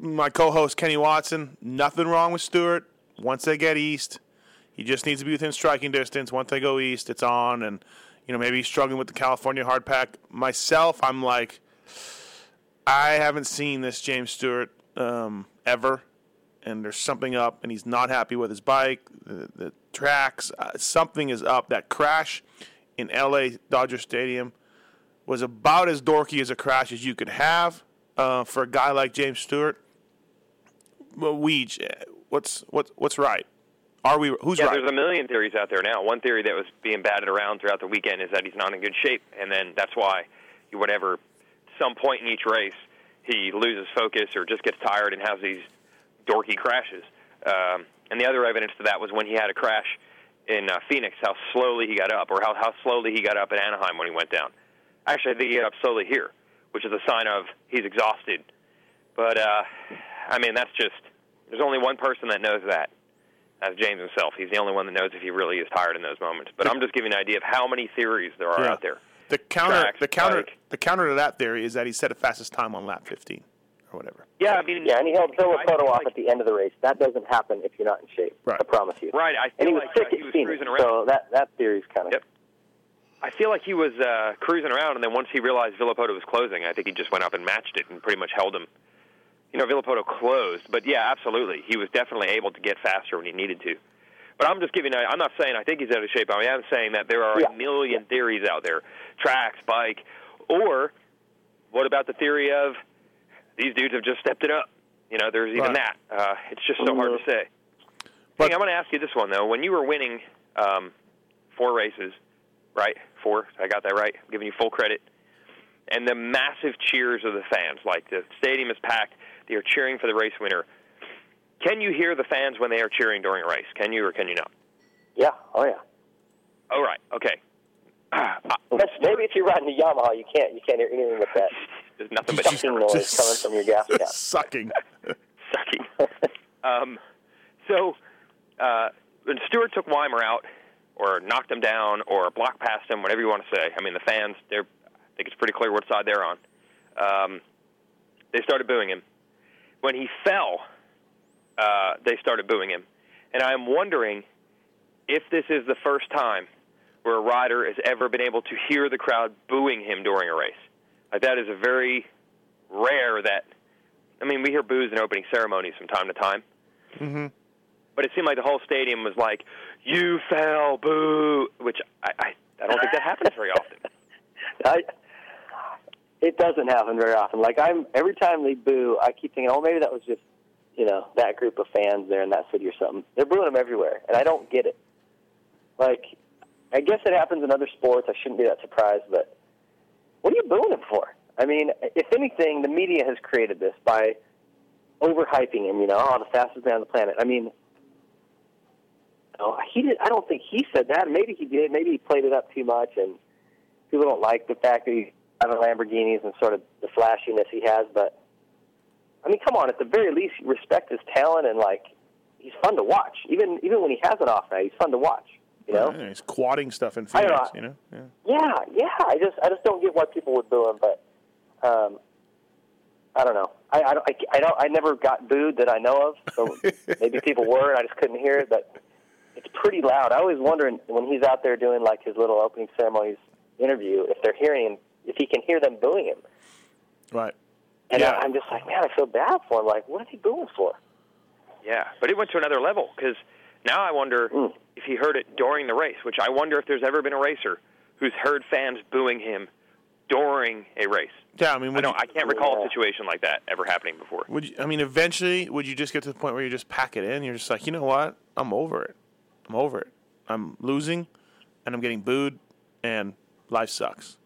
My co-host Kenny Watson. Nothing wrong with Stewart. Once they get east, he just needs to be within striking distance. Once they go east, it's on. And you know maybe he's struggling with the California hard pack. Myself, I'm like, I haven't seen this James Stewart um, ever and there's something up, and he's not happy with his bike, the, the tracks. Uh, something is up. That crash in LA Dodger Stadium was about as dorky as a crash as you could have uh, for a guy like James Stewart. Well, Weege, uh, what's what's what's right? Are we? Who's yeah, right? there's a million theories out there now. One theory that was being batted around throughout the weekend is that he's not in good shape, and then that's why, he, whenever some point in each race he loses focus or just gets tired and has these dorky crashes. Um, and the other evidence to that was when he had a crash in uh, Phoenix, how slowly he got up, or how how slowly he got up at Anaheim when he went down. Actually, I think he got up slowly here, which is a sign of he's exhausted. But uh, I mean, that's just there's only one person that knows that. That's James himself. He's the only one that knows if he really is tired in those moments. But I'm just giving an idea of how many theories there are Yeah. out there. the counter. Tracks, the counter. bike. The counter to that theory is that he set a fastest time on lap 15 or whatever. Yeah, I mean, Yeah, and he held I Phil feel photo off like- at the end of the race. That doesn't happen if you're not in shape. Right. I promise you. Right, I And he was like sick uh, he at was Phoenix, cruising around. so that that theory's kind of. Yep. I feel like he was uh, cruising around, and then once he realized Villopoto was closing, I think he just went up and matched it and pretty much held him. You know, Villopoto closed, but yeah, absolutely, he was definitely able to get faster when he needed to. But I'm just giving. I'm not saying I think he's out of shape. I mean, I'm saying that there are Yeah. a million theories out there: tracks, bike, or what about the theory of these dudes have just stepped it up? You know, there's even Right. that. Uh, it's just so hard to say. But- hey, I'm going to ask you this one though: When you were winning um, four races, right? Four. I got that right. I'm giving you full credit. And the massive cheers of the fans, like the stadium is packed. They are cheering for the race winner. Can you hear the fans when they are cheering during a race? Can you or can you not? Yeah. Oh yeah. All right. Okay. Uh, maybe if you're riding a Yamaha, you can't you can't hear anything with that there's nothing but sucking noise coming from your gas cap. Sucking. sucking. um, so uh, when Stewart took Weimer out, or knocked him down, or blocked past him, whatever you want to say. I mean, the fans, they're, I think it's pretty clear what side they're on. Um, they started booing him. When he fell, uh, they started booing him. And I'm wondering if this is the first time where a rider has ever been able to hear the crowd booing him during a race. Like that is a very rare that. I mean, we hear boos in opening ceremonies from time to time, hmm but it seemed like the whole stadium was like, "You fell, boo," which I I, I don't think that happens very often. I, it doesn't happen very often. Like I'm every time they boo, I keep thinking, oh, maybe that was just you know that group of fans there in that city or something. They're booing them everywhere, and I don't get it. Like, I guess it happens in other sports. I shouldn't be that surprised, but what are you booing him for? I mean, if anything, the media has created this by overhyping him. You know, oh, the fastest man on the planet. I mean. No, he did. I don't think he said that. Maybe he did. Maybe he played it up too much, and people don't like the fact that he's driving Lamborghinis and sort of the flashiness he has. But I mean, come on. At the very least, respect his talent and like he's fun to watch. Even even when he has an off night, he's fun to watch. You know? Yeah, he's quadding stuff in I don't Phoenix. know. You know. Yeah. Yeah, yeah. I just I just don't get why people would boo him, but um, I don't know. I I don't, I, I don't I never got booed that I know of. So maybe people were, and I just couldn't hear it. But it's pretty loud. I always wonder when he's out there doing like his little opening ceremonies interview if they're hearing him, if he can hear them booing him. Right. And Yeah. I, I'm just like, man, I feel bad for him. Like, what is he booing for? Yeah, but it went to another level because now I wonder Mm. If he heard it during the race, which I wonder if there's ever been a racer who's heard fans booing him during a race. Yeah. I mean, I don't. you, I can't recall Yeah. a situation like that ever happening before. would you, I mean, eventually, would you just get to the point where you just pack it in? You're just like, you know what? I'm over it. I'm over it. I'm losing, and I'm getting booed, and life sucks.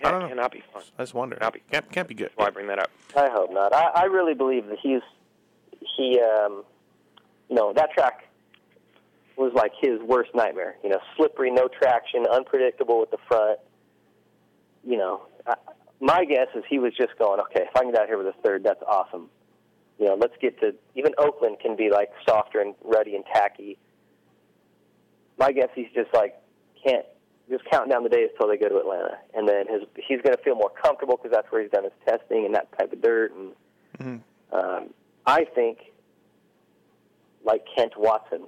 Yeah, I don't it know. cannot be fun. I just wonder. Copy. Can't can't be good. That's why I bring that up. I hope not. I, I really believe that he's he um you know, that track was like his worst nightmare. You know, slippery, no traction, unpredictable with the front. You know, I, my guess is he was just going, okay, if I can get out here with a third, that's awesome. You know, let's get to even Oakland can be like softer and ruddy and tacky. My guess he's just like can't just counting down the days till they go to Atlanta, and then his he's going to feel more comfortable because that's where he's done his testing and that type of dirt. And Mhm. um, I think, like Kent Watson,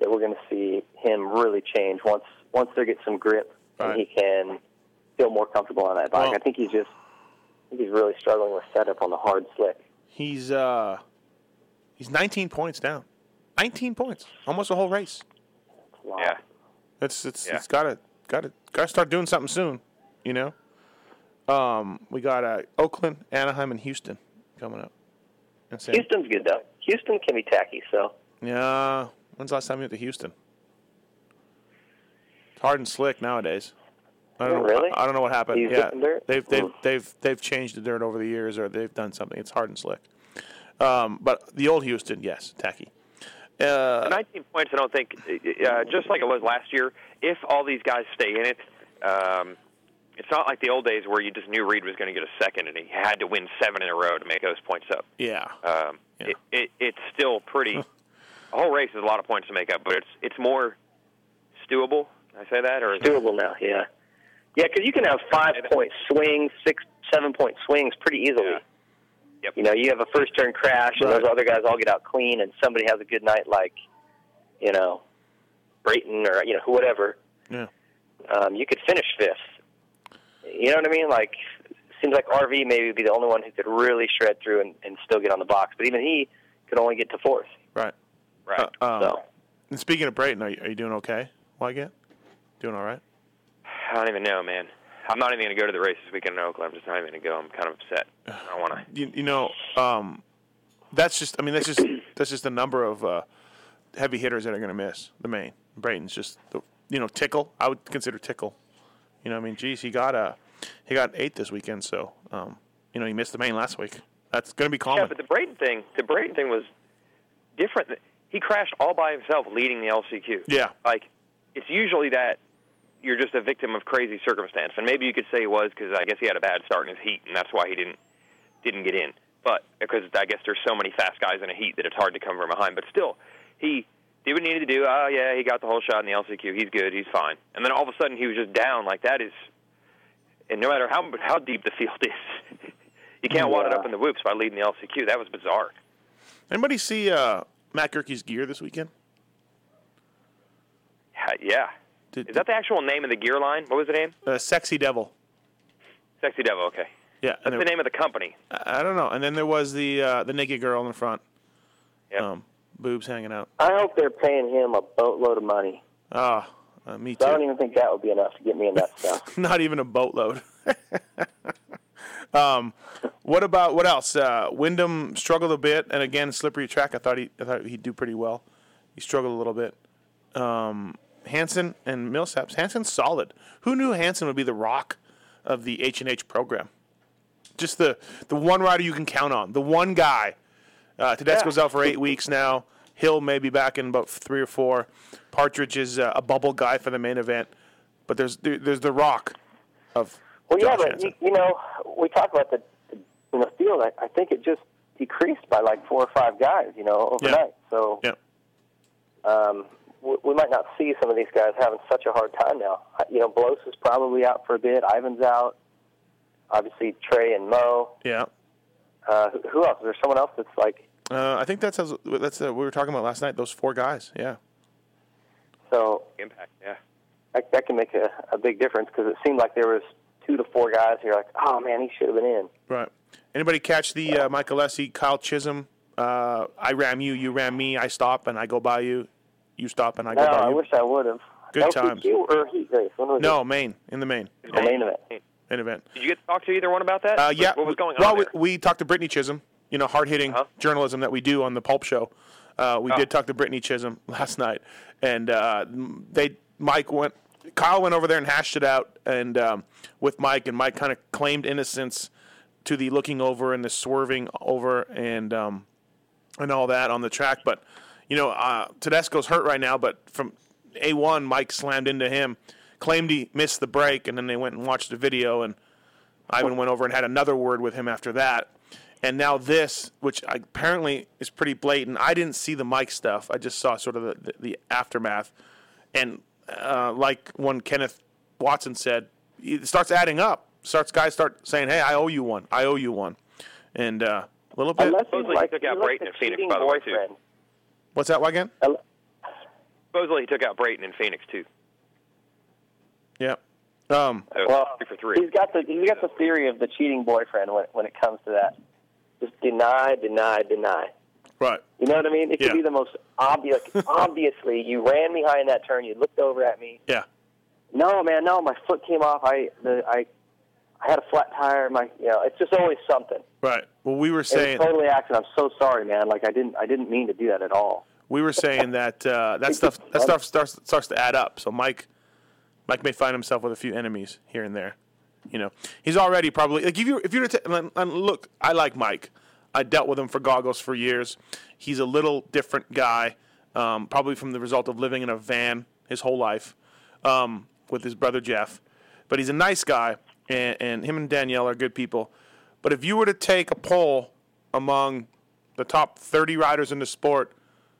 that we're going to see him really change once once there gets some grip and he can feel more comfortable on that bike. Well- I think he's just I think he's really struggling with setup on the hard slick. He's uh, he's 19 points down. 19 points, almost a whole race. Wow. Yeah. It's it's Yeah. it's gotta gotta gotta start doing something soon. You know. Um, we got uh, Oakland, Anaheim, and Houston coming up. Houston's good though. Houston can be tacky, so Yeah, When's the last time you went to Houston? It's hard and slick nowadays. I don't Oh, know. really? I don't know what happened. He's yeah, they've they've Hmm. they've they've changed the dirt over the years, or they've done something. It's hard and slick. Um, but the old Houston, yes, tacky. Uh, 19 points, I don't think, uh, just like it was last year, if all these guys stay in it, um, it's not like the old days where you just knew Reed was going to get a second and he had to win seven in a row to make those points up. yeah, Um, it, it, it's still pretty. A whole race is a lot of points to make up, but it's it's more stewable. I say that, or is doable now. Yeah, yeah, because you can have five point swings, six, seven point swings pretty easily. Yeah. Yep. You know, you have a first turn crash, and Right. those other guys all get out clean, and somebody has a good night, like you know, Brayton or you know, who whatever. yeah. Um, you could finish fifth. You know what I mean? Like, seems like RV maybe would be the only one who could really shred through and, and still get on the box, but even he could only get to fourth. Right. Right? Uh, um, So. And speaking of Brayton, are you, are you doing okay? Weigandt? Doing all right? I don't even know, man. I'm not even going to go to the race this weekend in Oakland. I'm just not even going to go. I'm kind of upset. I don't want to. You, you know, um, that's just. I mean, that's just that's just the number of uh, heavy hitters that are going to miss the main. Brayton's just the you know tickle. I would consider tickle. You know, I mean, geez, he got uh, he got eight this weekend, so um, you know he missed the main last week. That's going to be common. Yeah, but the Brayton thing, the Brayton thing was different. He crashed all by himself, leading the LCQ. yeah, Like, it's usually that you're just a victim of crazy circumstance, and maybe you could say he was because I guess he had a bad start in his heat, and that's why he didn't didn't get in. But because I guess there's so many fast guys in a heat that it's hard to come from behind. But still, he did what he needed to do. Oh yeah, he got the whole shot in the LCQ. He's good. He's fine. And then all of a sudden he was just down. Like that is, and no matter how how deep the field is, you can't wad it up in the whoops by leading the LCQ. That was bizarre. anybody see uh, Matt Goerke's gear this weekend? Yeah, Yeah. Did, Is that the actual name of the gear line? What was the name? uh, Sexy Devil? Sexy Devil. Okay. Yeah, That's and the name of the company. I I don't know. And then there was the uh, the naked girl in the front, Yep. um, boobs hanging out. I hope they're paying him a boatload of money. Ah, uh, me So I don't even think that would be enough to get me in that stuff. Not even a boatload. um, what about what else? Uh, Windham struggled a bit, and again, slippery track. I thought he, I thought he'd do pretty well. He struggled a little bit. Um, Hansen and Millsaps. Hansen's solid. Who knew Hansen would be the rock of the H and H program? Just the the one rider you can count on. The one guy. Uh, Tedesco's out for eight weeks now. Hill may be back in about three or four. Partridge is uh, a bubble guy for the main event, but there's there, there's the rock of Well, yeah, but you, you know, we talk about the, the in the field. I, I think it just decreased by like four or five guys. You know, overnight. So Yeah. um, we, we might not see some of these guys having such a hard time now. You know, Bloss is probably out for a bit. Ivan's out. Obviously, Trey and Mo. Yeah. Uh, who, who else? Is there someone else that's like Uh, I think that's how, that's uh, we were talking about last night. Those four guys. Yeah. so? Impact. Yeah. That, that can make a, a big difference because it seemed like there was two to four guys who are like, oh man, he should have been in. Right. Anybody catch the uh, Michael Alessi, Kyle Chisholm? Uh, I ram you, you ram me. I stop and I go by you. You stop and I go No, by I you. I wish I would have. Good times. LCQ or heat race? When was No, main in the main. it? The main event. Main event. Did you get to talk to either one about that? Uh, yeah. What was going well, on we, there? we talked to Brittany Chisholm. You know, hard hitting Uh-huh. journalism that we do on the Pulp Show. Uh, we Oh. did talk to Brittany Chisholm last night, and uh, they Mike went. Kyle went over there and hashed it out, and um, with Mike, and Mike kind of claimed innocence to the looking over and the swerving over and um, and all that on the track. But you know, uh, Tedesco's hurt right now. But from a one, Mike slammed into him, claimed he missed the break, and then they went and watched the video, and Ivan went over and had another word with him after that. And now this, which apparently is pretty blatant. I didn't see the Mike stuff. I just saw sort of the, the, the aftermath. And uh, like when Kenneth Watson said, it starts adding up. Starts guys start saying, "Hey, I owe you one. I owe you one," and uh, a little bit. Unless he's Supposedly he took out like Brayton in Phoenix, by the way, too. boyfriend. What's that again? Supposedly he took out Brayton in Phoenix too. Yeah. Um, Well, three for three. He's got the he's got the theory of the cheating boyfriend when when it comes to that. Just deny, deny, deny. Right. You know what I mean? It could Yeah. be the most obvious. obviously, you ran me high in that turn. You looked over at me. Yeah. No, man, no, my foot came off. I the I I had a flat tire. My you know, it's just always something. Right. Well, we were saying totally accident. I'm so sorry, man. Like I didn't I didn't mean to do that at all. we were saying that uh, that stuff that stuff starts starts to add up. So Mike, Mike may find himself with a few enemies here and there. You know, he's already probably like if you if you're to and- and look, I like Mike. I dealt with him for goggles for years. He's a little different guy, um, probably from the result of living in a van his whole life um, with his brother Jeff. But he's a nice guy, and, and him and Danielle are good people. But if you were to take a poll among the top 30 riders in the sport,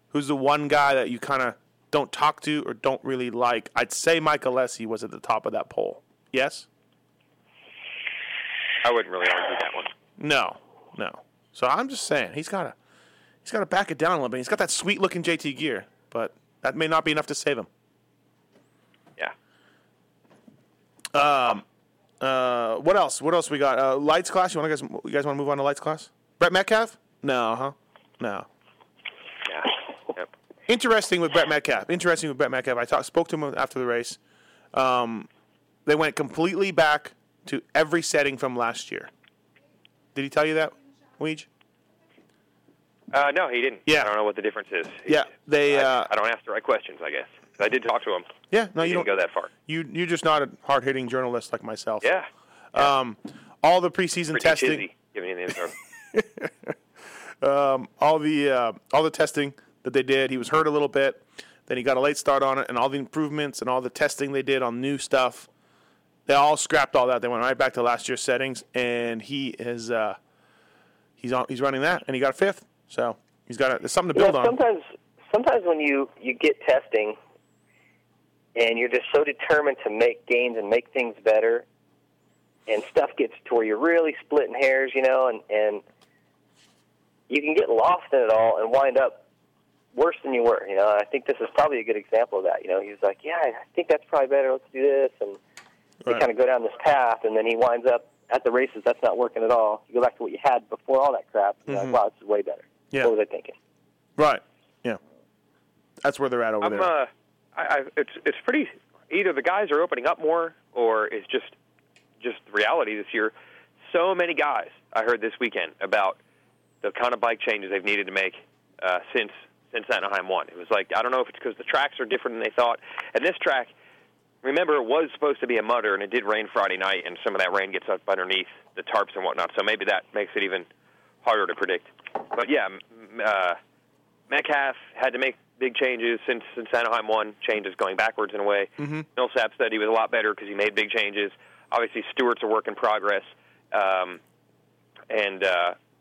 who's the one guy that you kind of don't talk to or don't really like? I'd say Mike Alessi was at the top of that poll. Yes? I wouldn't really argue that one. No, no. So I'm just saying he's got to he's got to back it down a little bit. He's got that sweet looking JT gear, but that may not be enough to save him. Yeah. Um, uh, what else? What else we got? Uh, lights class. You want guys? You guys want to move on to lights class? Brett Metcalfe? No, huh? No. Yeah. Yep. Interesting with Brett Metcalfe. Interesting with Brett Metcalfe. I talked, spoke to him after the race. Um, they went completely back to every setting from last year. Did he tell you that, Weege? Uh, no, he didn't. Yeah. I don't know what the difference is. Yeah, they. I, Uh, I don't ask the right questions, I guess. I did talk to him. yeah, no, he you didn't don't go that far. You you're just not a hard hitting journalist like myself. Yeah. Um, all the preseason Pretty testing. chizzy, giving you the um, all the uh, all the testing that they did. He was hurt a little bit. Then he got a late start on it, and all the improvements and all the testing they did on new stuff. They all scrapped all that. They went right back to last year's settings, and he is uh, he's on he's running that, and he got a fifth. So he's got a, there's something to You know, build on. sometimes, sometimes when you you get testing, and you're just so determined to make gains and make things better, and stuff gets to where you're really splitting hairs, you know, and and you can get lost in it all and wind up worse than you were. You know, I think this is probably a good example of that. You know, he was like, "Yeah, I think that's probably better. Let's do this," and they kind of go down this path, and then he winds up at the races. That's not working at all. You go back to what you had before all that crap. And you're Mhm. like, wow, this is way better. Yeah. What was I thinking? Right. Yeah. That's where they're at over I'm, there. uh, I, I, it's it's pretty. Either the guys are opening up more, or it's just just reality this year. So many guys I heard this weekend about the kind of bike changes they've needed to make uh, since since Anaheim won. It was like I don't know if it's because the tracks are different than they thought. And this track, remember, it was supposed to be a mudder, and it did rain Friday night, and some of that rain gets up underneath the tarps and whatnot. So maybe that makes it even harder to predict. But yeah, uh, Metcalfe had to make big changes since since Anaheim won. Changes going backwards in a way. Mm-hmm. Millsap said he was a lot better because he made big changes. Obviously, Stewart's a work in progress. Um, and uh,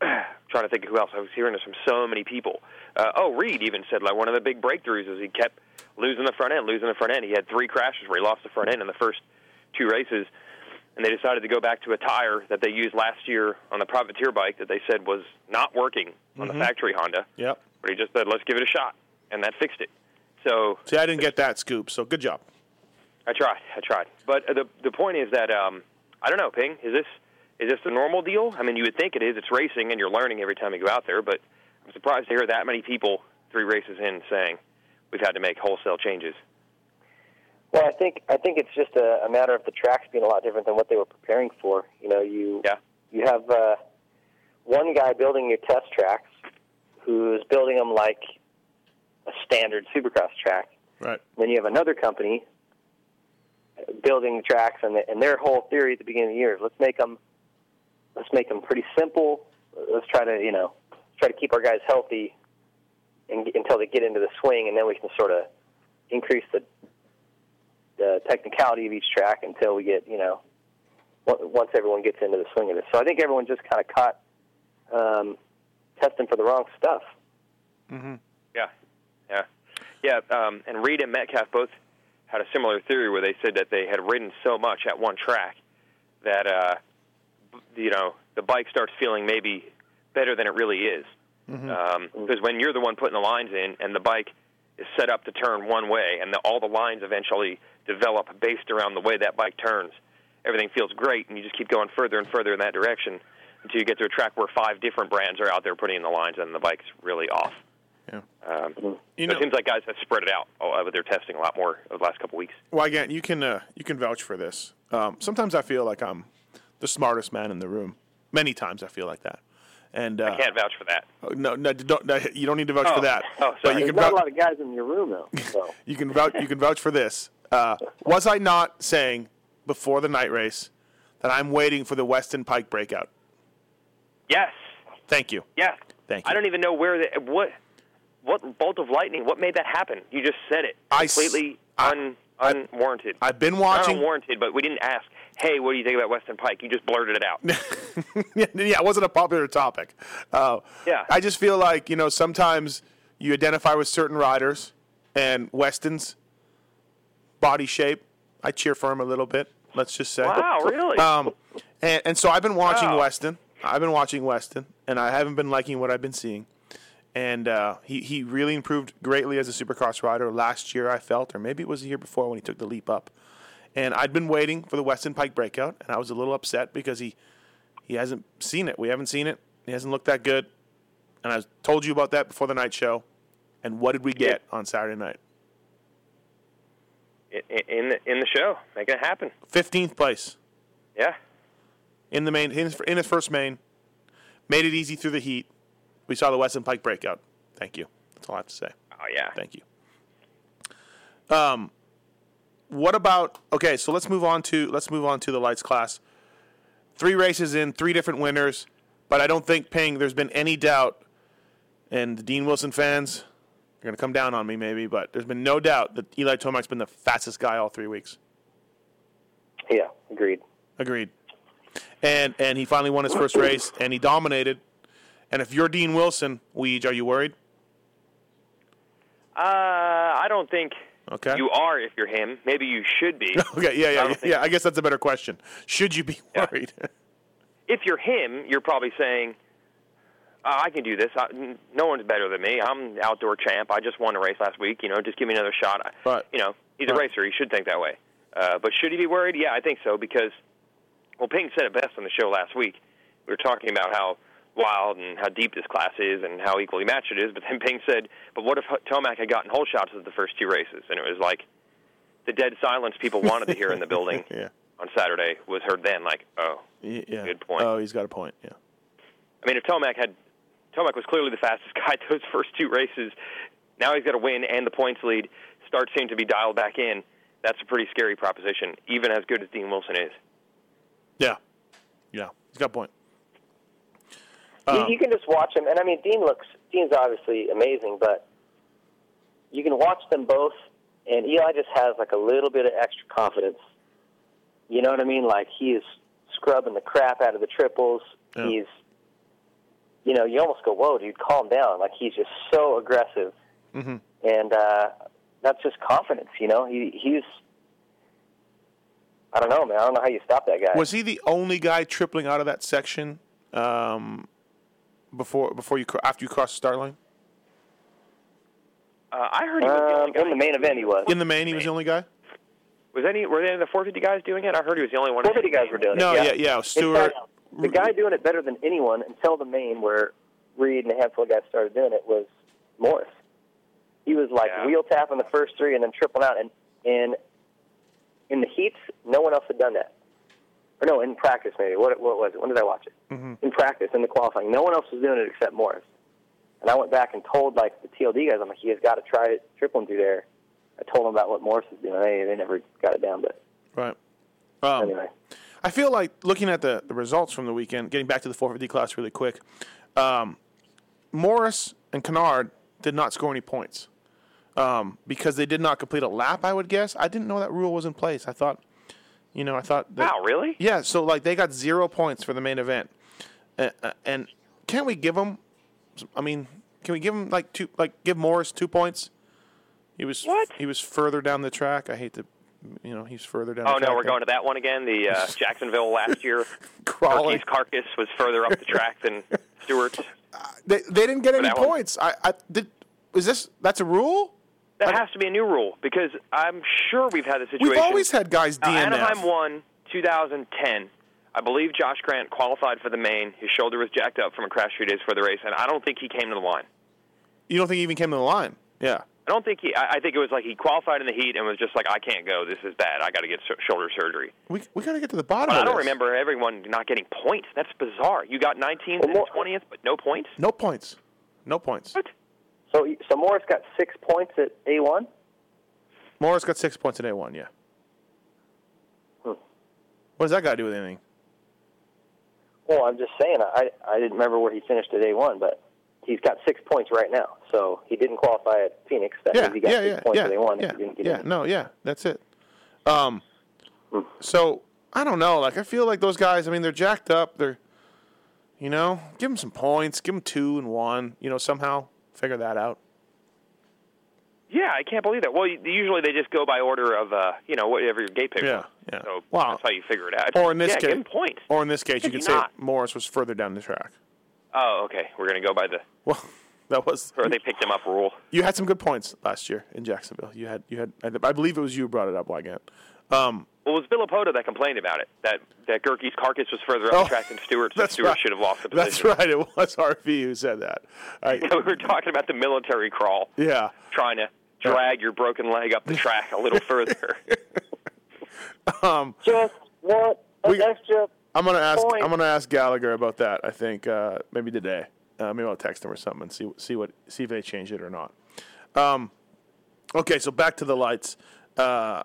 trying to think of who else I was hearing this from so many people. Uh, oh, Reed even said like one of the big breakthroughs is he kept losing the front end, losing the front end. He had three crashes where he lost the front end in the first two races, and they decided to go back to a tire that they used last year on the privateer bike that they said was not working on Mhm. the factory Honda. Yep. But he just said, "Let's give it a shot," and that fixed it. So See, I didn't get that scoop, so good job. I tried. I tried. But uh, the the point is that um, I don't know, Ping. Is this is this a normal deal? I mean, you would think it is. It's racing, and you're learning every time you go out there. But I'm surprised to hear that many people three races in saying we've had to make wholesale changes. Well, I think I think it's just a, a matter of the tracks being a lot different than what they were preparing for. You know, you yeah. you have uh, one guy building your test tracks who's building them like a standard Supercross track. Right. Then you have another company building the tracks, and, and their whole theory at the beginning of the year is let's make them let's make them pretty simple. Let's try to you know try to keep our guys healthy and, until they get into the swing, and then we can sort of increase the the technicality of each track until we get you know once everyone gets into the swing of it. So I think everyone just kind of caught um, testing for the wrong stuff. Mm-hmm. Yeah, yeah, yeah. Um, and Reed and Metcalfe both had a similar theory where they said that they had ridden so much at one track that uh, you know the bike starts feeling maybe better than it really is. Um, because when you're the one putting the lines in, and the bike is set up to turn one way, and the, all the lines eventually develop based around the way that bike turns, everything feels great, and you just keep going further and further in that direction until you get to a track where five different brands are out there putting in the lines, and the bike's really off. Yeah. Um, You so know- it seems like guys have spread it out uh, with their testing a lot more over the last couple weeks. Well, again, you can uh, you can vouch for this. Um, sometimes I feel like I'm the smartest man in the room. Many times I feel like that, And uh, I can't vouch for that. no, no, don't, no, you don't need to vouch Oh. for that. Oh, but sorry. you There's can not vouch, a lot of guys in your room though. So you can vouch. You can vouch for this. Uh, was I not saying before the night race that I'm waiting for the Weston Peick breakout? Yes. Thank you. Yeah. Thank you. I don't even know where the what what bolt of lightning. What made that happen? You just said it I s- completely un, unwarranted. I've been Not watching. unwarranted, but we didn't ask. Hey, what do you think about Weston Peick? You just blurted it out. yeah, it wasn't a popular topic. Uh, Yeah. I just feel like you know sometimes you identify with certain riders, and Weston's body shape. I cheer for him a little bit. Let's just say. Wow, really? Um, and, and so I've been watching Wow. Weston. I've been watching Weston, and I haven't been liking what I've been seeing. And uh, he he really improved greatly as a Supercross rider last year. I felt, or maybe it was the year before when he took the leap up. And I'd been waiting for the Weston Peick breakout, and I was a little upset because he he hasn't seen it. We haven't seen it. He hasn't looked that good. And I told you about that before the night show. And what did we get on Saturday night? in, in the in the show, making it happen. Fifteenth place Yeah. in the main in his, in his first main. Made it easy through the heat. We saw the Weston Peick breakout. Thank you. That's all I have to say. Oh yeah. Thank you. Um, what about okay? So let's move on to let's move on to the lights class. Three races in, three different winners, but I don't think Ping. There's been any doubt, and the Dean Wilson fans are going to come down on me maybe, but there's been no doubt that Eli Tomac's been the fastest guy all three weeks. Yeah, agreed. Agreed. And and he finally won his first race, and he dominated. And if you're Dean Wilson, Weege, are you worried? Uh, I don't think Okay. you are if you're him. Maybe you should be. Okay, yeah, yeah, don't yeah, yeah. I guess that's a better question. Should you be worried? if you're him, you're probably saying, uh, "I can do this. I, n- no one's better than me. I'm outdoor champ. I just won a race last week. You know, just give me another shot." I- Right. You know, he's a racer. He should think that way. Uh, but should he be worried? Yeah, I think so because, well, Ping said it best on the show last week. We were talking about how wild and how deep this class is and how equally matched it is. But then Ping said, "But what if Tomac had gotten whole shots at the first two races?" And it was like the dead silence people wanted to hear in the building yeah. on Saturday was heard then. Like, oh, yeah. Good point. Oh, he's got a point. Yeah. I mean, if Tomac had Tomac was clearly the fastest guy those first two races. Now he's got a win and the points lead. Starts seem to be dialed back in. That's a pretty scary proposition, even as good as Dean Wilson is. Yeah. Yeah. He's got a point. You, Um, you can just watch them, and I mean, Dean looks. Dean's obviously amazing, but you can watch them both, and Eli just has like a little bit of extra confidence. You know what I mean? Like he is scrubbing the crap out of the triples. Yeah. He's, you know, you almost go, "Whoa, dude, calm down!" Like he's just so aggressive, hmm and uh, that's just confidence. You know, he he's. I don't know, man. I don't know how you stop that guy. Was he the only guy tripling out of that section um, before before you after you crossed the start line? Uh, I heard he was the Um, only guy. in the main event, he was. In the main, he was the only guy. Was any were any of the 450 guys doing it? I heard he was the only one. 450 guys were doing No, it. No, yeah, yeah. In Stewart. fact, the guy doing it better than anyone until the main, where Reed and a handful of guys started doing it, was Morais. He was like Yeah. wheel tapping the first three and then tripling out. And in in the heats, no one else had done that. Or no, in practice maybe. What what was it? When did I watch it? hmm In practice, in the qualifying, no one else was doing it except Morais. And I went back and told like the TLD guys, I'm like, you guys got to try it, tripling through there. I told them about what Morais was doing. They they never got it down, but Right. Um, anyway. I feel like looking at the, the results from the weekend, getting back to the 450 class really quick, um, Morais and Canard did not score any points um, because they did not complete a lap, I would guess. I didn't know that rule was in place. I thought, you know, I thought that. Wow, really? Yeah, so like they got zero points for the main event. Uh, uh, and can't we give them, I mean, can we give him like two, like give Morais two points? He was What? he was further down the track. I hate to, you know, he's further down. Oh no, we're going to that one again. The uh, Jacksonville last year. crawling. Goerke's carcass was further up the track than Stewart's. They, they didn't get For any that one? points. I, I did. Is this that's a rule? That has to be a new rule because I'm sure we've had the situation. We've always had guys Uh, Anaheim won 2010. I believe Josh Grant qualified for the main. His shoulder was jacked up from a crash three days for the race, and I don't think he came to the line. you don't think he even came to the line? Yeah. I don't think he. I, I think it was like he qualified in the heat and was just like, I can't go. This is bad. I got to get sh- shoulder surgery. We we got to get to the bottom But of I don't this. remember everyone not getting points. That's bizarre. You got 19th and 20th, but no points. No points. No points. So, so Morais got six points at A1. Morais got six points at A1, yeah. Hmm. What does that got to do with anything? Well, I'm just saying, I I didn't remember where he finished at A1, but he's got six points right now. So he didn't qualify at Phoenix. That yeah, means he got yeah, six yeah, points yeah, at A1. yeah, he didn't get yeah. in. No, yeah, that's it. Um, so I don't know. Like I feel like those guys. I mean, they're jacked up. They're, you know, give them some points. Give them two and one. You know, somehow figure that out. Yeah, I can't believe that. Well, usually they just go by order of, uh, you know, whatever your gate pick Yeah, was. yeah. So Wow. that's how you figure it out. Or in this yeah, case, points. Or in this case, you Could say not? Morais was further down the track. Oh, okay. We're gonna go by the. Well, that was. Or they picked him up rule. You had some good points last year in Jacksonville. You had you had. I I believe it was you who brought it up, Weigandt. Um, Well, it was Villopoto that complained about it. That that Goerke's carcass was further up Oh, the track than Stewart, so that's Stewart right. should have lost the position. That's right. It was RV who said that. I, we were talking about the military crawl, yeah. trying to drag your broken leg up the track a little further. Um, Just want an extra. I'm gonna ask. point. I'm gonna ask Gallagher about that. I think uh, maybe today. Uh, maybe I'll text him or something and see see what see if they change it or not. Um, okay, so back to the lights. Uh,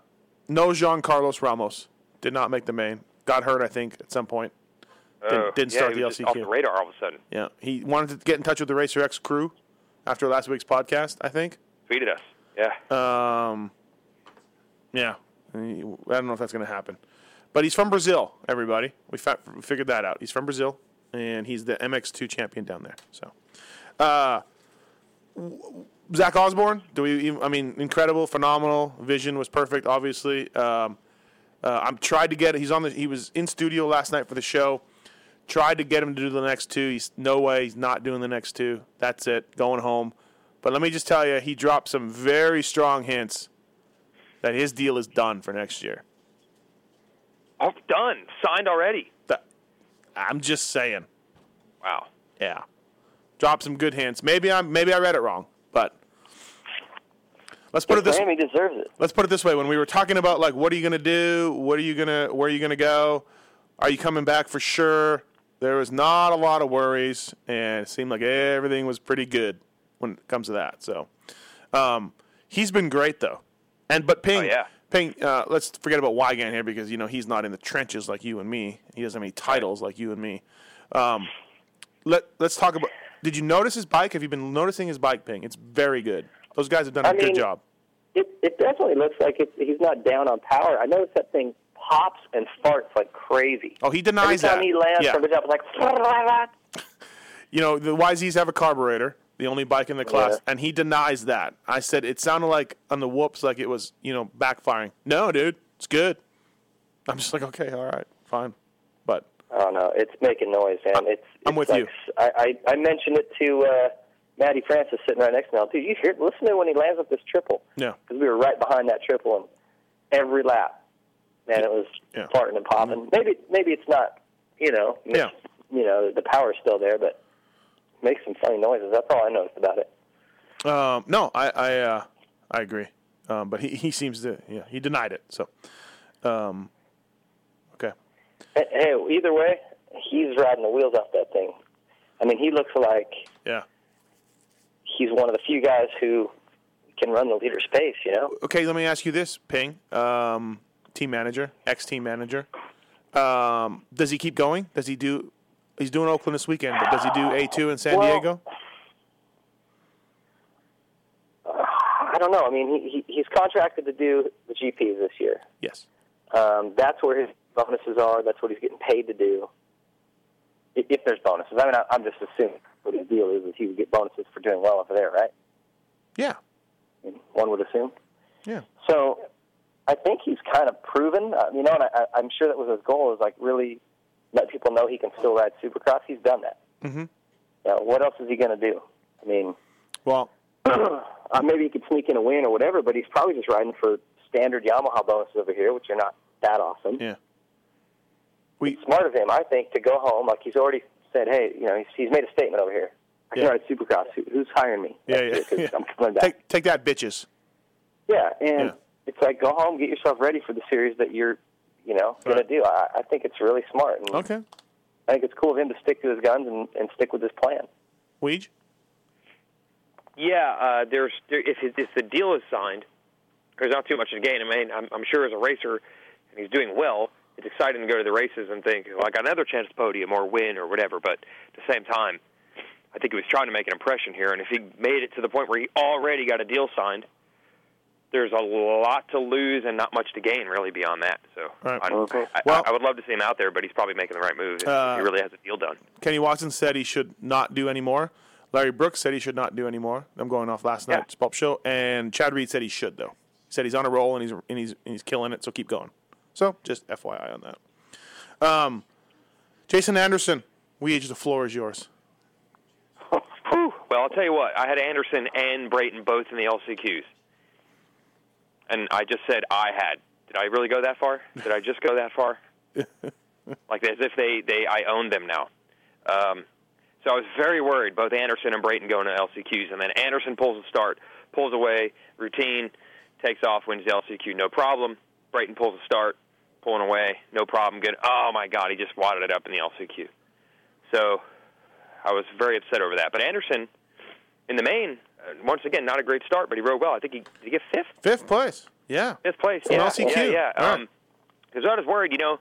no Jean Carlos Ramos did not make the main. Got hurt, I think, at some point. Didn't, Oh, didn't yeah, start he the LCQ. off the radar all of a sudden. Yeah, he wanted to get in touch with the Racer X crew after last week's podcast. I think. Tweeted us. Yeah. Um, yeah, I don't know if that's going to happen, but he's from Brazil. Everybody, we fa- figured that out. He's from Brazil, and he's the MX2 champion down there. So, uh, w- Zach Osborne. Do we? Even, I mean, incredible, phenomenal. Vision was perfect. Obviously, um, uh, I'm tried to get. He's on the. He was in studio last night for the show. Tried to get him to do the next two. He's no way. He's not doing the next two. That's it. Going home. But let me just tell you, he dropped some very strong hints that his deal is done for next year. Oh, done. Signed already. That, I'm just saying. Wow. Yeah. Drop some good hints. Maybe I'm maybe I read it wrong, let's put it this he deserves it. let's put it this way. When we were talking about like what are you going to do? What are you going to where are you going to go? Are you coming back for sure? There was not a lot of worries and it seemed like everything was pretty good when it comes to that so. Um, he's been great though. And but ping Oh, yeah. ping uh, let's forget about Weigandt here because you know he's not in the trenches like you and me. He doesn't have any titles like you and me. Um, let, let's talk about did you notice his bike? Have you been noticing his bike ping? It's very good those guys have done a I good job It, it definitely looks like it, he's not down on power. I noticed that thing pops and farts like crazy. Oh, he denies Every time that. he lands Yeah. from the jump, like. you know, the YZs have a carburetor, the only bike in the class, Yeah. and he denies that. I said it sounded like on the whoops, like it was, you know, backfiring. No, dude, it's good. I'm just like, okay, all right, fine. But I don't know. It's making noise, man. It's. I'm it's with like, you. I, I I mentioned it to uh, Maddie Francis sitting right next to me. Now, Dude, you hear? Listen to when he lands up this triple. yeah, because we were right behind that triple and every lap. Man, it was Yeah. farting and popping. Maybe maybe it's not, you know, Mm-hmm. Yeah. you know, the power's still there, but it makes some funny noises. That's all I noticed about it. um, no, I I uh, I agree. Um, but he, he seems to yeah he denied it. So, um, okay, hey, either way, he's riding the wheels off that thing. I mean, he looks like yeah. He's one of the few guys who can run the leader space. You know, Okay, let me ask you this, Ping, um, team manager, ex team manager. Um, does he keep going? Does he do? He's doing Oakland this weekend, but does he do A two in San Well, Diego? I don't know. I mean, he, he he's contracted to do the GPs this year. Yes. Um, that's where his bonuses are. That's what he's getting paid to do. If, if there's bonuses, I mean, I, I'm just assuming what his deal is is he would get bonuses for doing well over there, right? Yeah. One would assume. Yeah. So, I think he's kind of proven. Uh, you know, and I, I'm sure that was his goal is like really let people know he can still ride Supercross. He's done that. Mm-hmm. Now, what else is he going to do? I mean, Well, uh, maybe he could sneak in a win or whatever, but he's probably just riding for standard Yamaha bonuses over here, which are not that awesome. yeah. It's smart of him, I think, to go home. Like he's already said, hey, you know, he's, he's made a statement over here. I can ride Supercross. Who, who's hiring me? Yeah, next yeah. I'm coming back. Take take that, bitches. Yeah, and Yeah. it's like go home, get yourself ready for the series that you're, you know, going to do. I, I think it's really smart. And Okay. I think it's cool of him to stick to his guns and, and stick with his plan. Weege? Yeah, uh, there's there, if, his, if the deal is signed, there's not too much to gain. I mean, I'm, I'm sure as a racer, and he's doing well. It's exciting to go to the races and think, well, I got another chance to podium or win or whatever. But at the same time, I think he was trying to make an impression here. And if he made it to the point where he already got a deal signed, there's a lot to lose and not much to gain really beyond that. So Right. I, Okay. I, Well- I would love to see him out there, but he's probably making the right move if Uh, he really has a deal done. Kenny Watson said he should not do anymore. Larry Brooks said he should not do anymore. I'm going off last night's pulp show, and Chad Reed said he should though. He said he's on a roll and he's and he's and he's killing it. So keep going. So just FYI on that. Um, Jason Anderson, we age the floor is yours. Well, I'll tell you what. I had Anderson and Brayton both in the LCQs, and I just said I had. Did I really go that far? Did I just go that far? like as if they they I owned them now. Um, so I was very worried. Both Anderson and Brayton going to LCQs, and then Anderson pulls a start, pulls away, routine, takes off, wins the LCQ, no problem. Brayton pulls a start, pulling away, no problem. Good. Oh my God, he just wadded it up in the LCQ. So I was very upset over that. But Anderson, in the main, uh, once again, not a great start, but he rode well. I think he did he get fifth. Fifth place. Yeah. Fifth place. It's an yeah, LCQ. yeah, yeah. Right. Um, because I was worried, you know,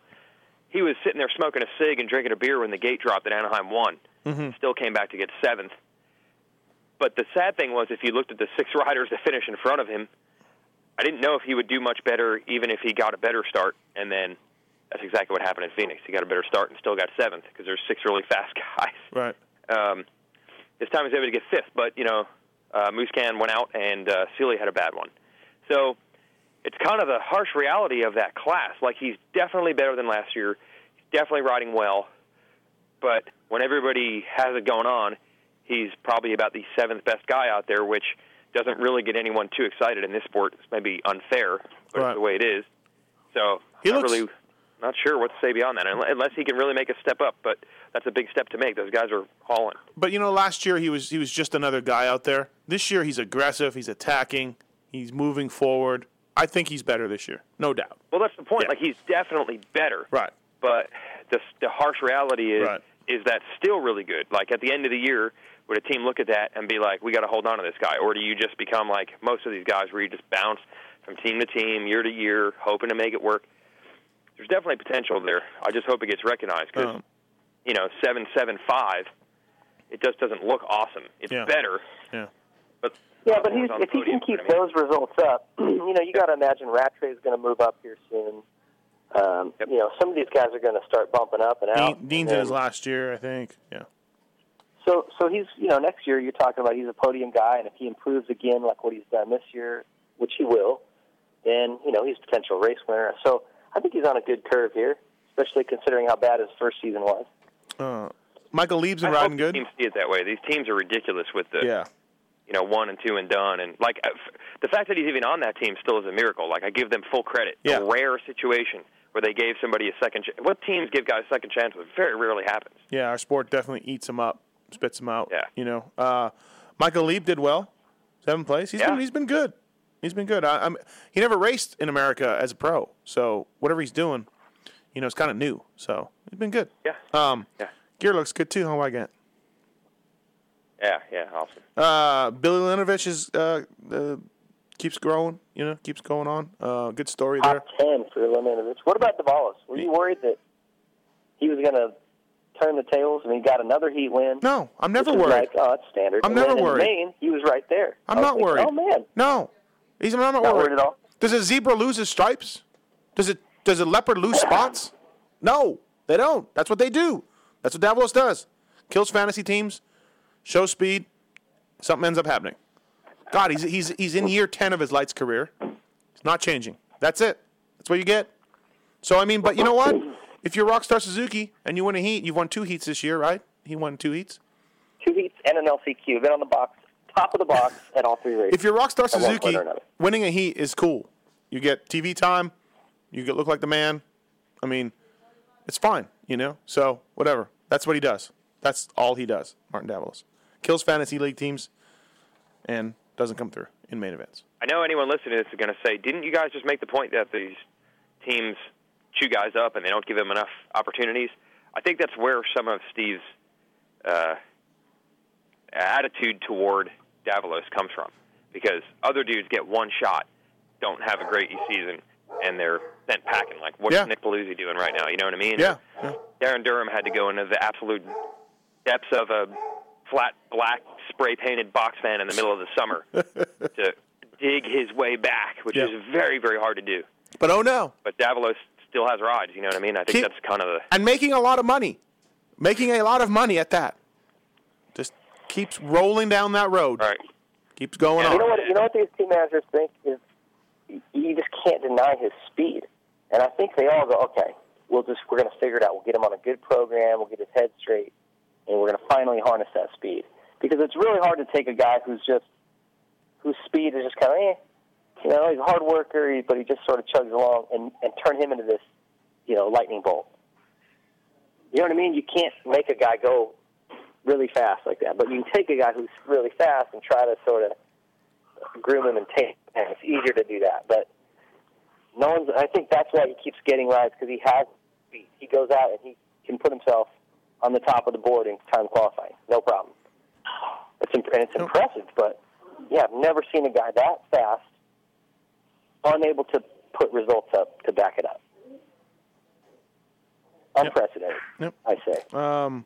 he was sitting there smoking a cig and drinking a beer when the gate dropped and Anaheim won. Mm-hmm. Still came back to get seventh. But the sad thing was, if you looked at the six riders that finished in front of him, I didn't know if he would do much better, even if he got a better start. And then that's exactly what happened in Phoenix. He got a better start and still got seventh because there's six really fast guys. Right. Um, this time he was able to get fifth, but you know, uh, Musquin went out and uh, Seely had a bad one. So it's kind of the harsh reality of that class. Like he's definitely better than last year. He's definitely riding well, but when everybody has it going on, he's probably about the seventh best guy out there, which doesn't really get anyone too excited in this sport. It's maybe unfair, but Right. it's the way it is. So He I'm not looks- really not sure what to say beyond that, unless he can really make a step up. But that's a big step to make. Those guys are hauling. But you know, last year he was he was just another guy out there. This year he's aggressive. He's attacking. He's moving forward. I think he's better this year, no doubt. Well, that's the point. Yeah. Like he's definitely better. Right. But the the harsh reality is Right. is that still really good. Like at the end of the year, would a team look at that and be like, "We got to hold on to this guy," or do you just become like most of these guys, where you just bounce from team to team, year to year, hoping to make it work? There's definitely potential there. I just hope it gets recognized because Um, you know seven seven five, it just doesn't look awesome. It's Yeah. better, Yeah. but Yeah, but he's, on the if he can keep you know what those results up, you know, you got to imagine Rattray is going to move up here soon. Um, You know, some of these guys are going to start bumping up and out. Dean, Dean's in his last year, I think. Yeah. So, so he's you know next year you're talking about he's a podium guy, and if he improves again like what he's done this year, which he will, then you know he's a potential race winner. So I think he's on a good curve here, especially considering how bad his first season was. Uh, Michael Leib's I been hope riding good. Teams see it that way. These teams are ridiculous with the Yeah. you know one and two and done, and like uh, the fact that he's even on that team still is a miracle. Like I give them full credit. Yeah. A rare situation where they gave somebody a second. Ch- what teams give guys second chances? It very rarely happens. Yeah, our sport definitely eats them up, spits him out. Yeah. You know, uh, Michael Leib did well, seventh place. He's Yeah. been he's been good. He's been good. I, I'm he never raced in America as a pro, so whatever he's doing, you know, it's kind of new. So he's been good. Yeah. Um, Yeah. gear looks good too. How I get? Yeah, yeah, awesome. Uh, Billy Laninovich is uh, uh, keeps growing. You know, keeps going on. Uh, good story there. Top ten for Laninovich. What about Davalos? Were you worried that he was going to turn the tails? and he got another heat win. No, I'm never worried. Like, oh, it's standard. I'm And never worried. Maine, he was right there. I'm not thinking, worried. Oh man, No, he's I'm not, Not worried. worried at all? Does a zebra lose his stripes? Does it? Does a leopard lose spots? No, they don't. That's what they do. That's what Davalos does. Kills fantasy teams, shows speed. Something ends up happening. God, he's he's he's in year ten of his lights career. It's not changing. That's it. That's what you get. So I mean, but you know what? If you're Rockstar Suzuki and you win a heat, you've won two heats this year, right? He won two heats. two heats and an LCQ. Been on the box, top of the box at all three races. If you're Rockstar At Suzuki, winning a heat is cool. You get TV time. You get look like the man. I mean, it's fine, you know. So whatever. That's what he does. That's all he does. Martin Davalos. kills fantasy league teams, and doesn't come through in main events. I know anyone listening to this is going to say, didn't you guys just make the point that these teams chew guys up and they don't give them enough opportunities? I think that's where some of Steve's uh, attitude toward Davalos comes from. Because other dudes get one shot, don't have a great season, and they're sent packing. Like, what's Yeah. Nick Paluzzi doing right now? You know what I mean? Yeah. yeah. Darryn Durham had to go into the absolute depths of a flat black spray painted box fan in the middle of the summer to dig his way back, which Yeah. is very, very hard to do. But oh no, But Davalos still has rides, you know what I mean? I think Keep- that's kind of the and making a lot of money, making a lot of money at that. Just keeps rolling down that road. right. Keeps going on. You know what? You know what these team managers think is you just can't deny his speed, and I think they all go, okay, we'll just we're going to figure it out. We'll get him on a good program. We'll get his head straight, and we're going to finally harness that speed because it's really hard to take a guy who's just whose speed is just kind of eh, you know, he's a hard worker, but he just sort of chugs along, and and turn him into this, you know, lightning bolt. You know what I mean? You can't make a guy go really fast like that, but you can take a guy who's really fast and try to sort of groom him and take. And it's easier to do that, but no one's. I think that's why he keeps getting rides because he has. He goes out and he can put himself on the top of the board in time qualifying, no problem. It's imp- and it's impressive, but yeah, I've never seen a guy that fast, unable to put results up to back it up. Unprecedented, Yep. I say. Um,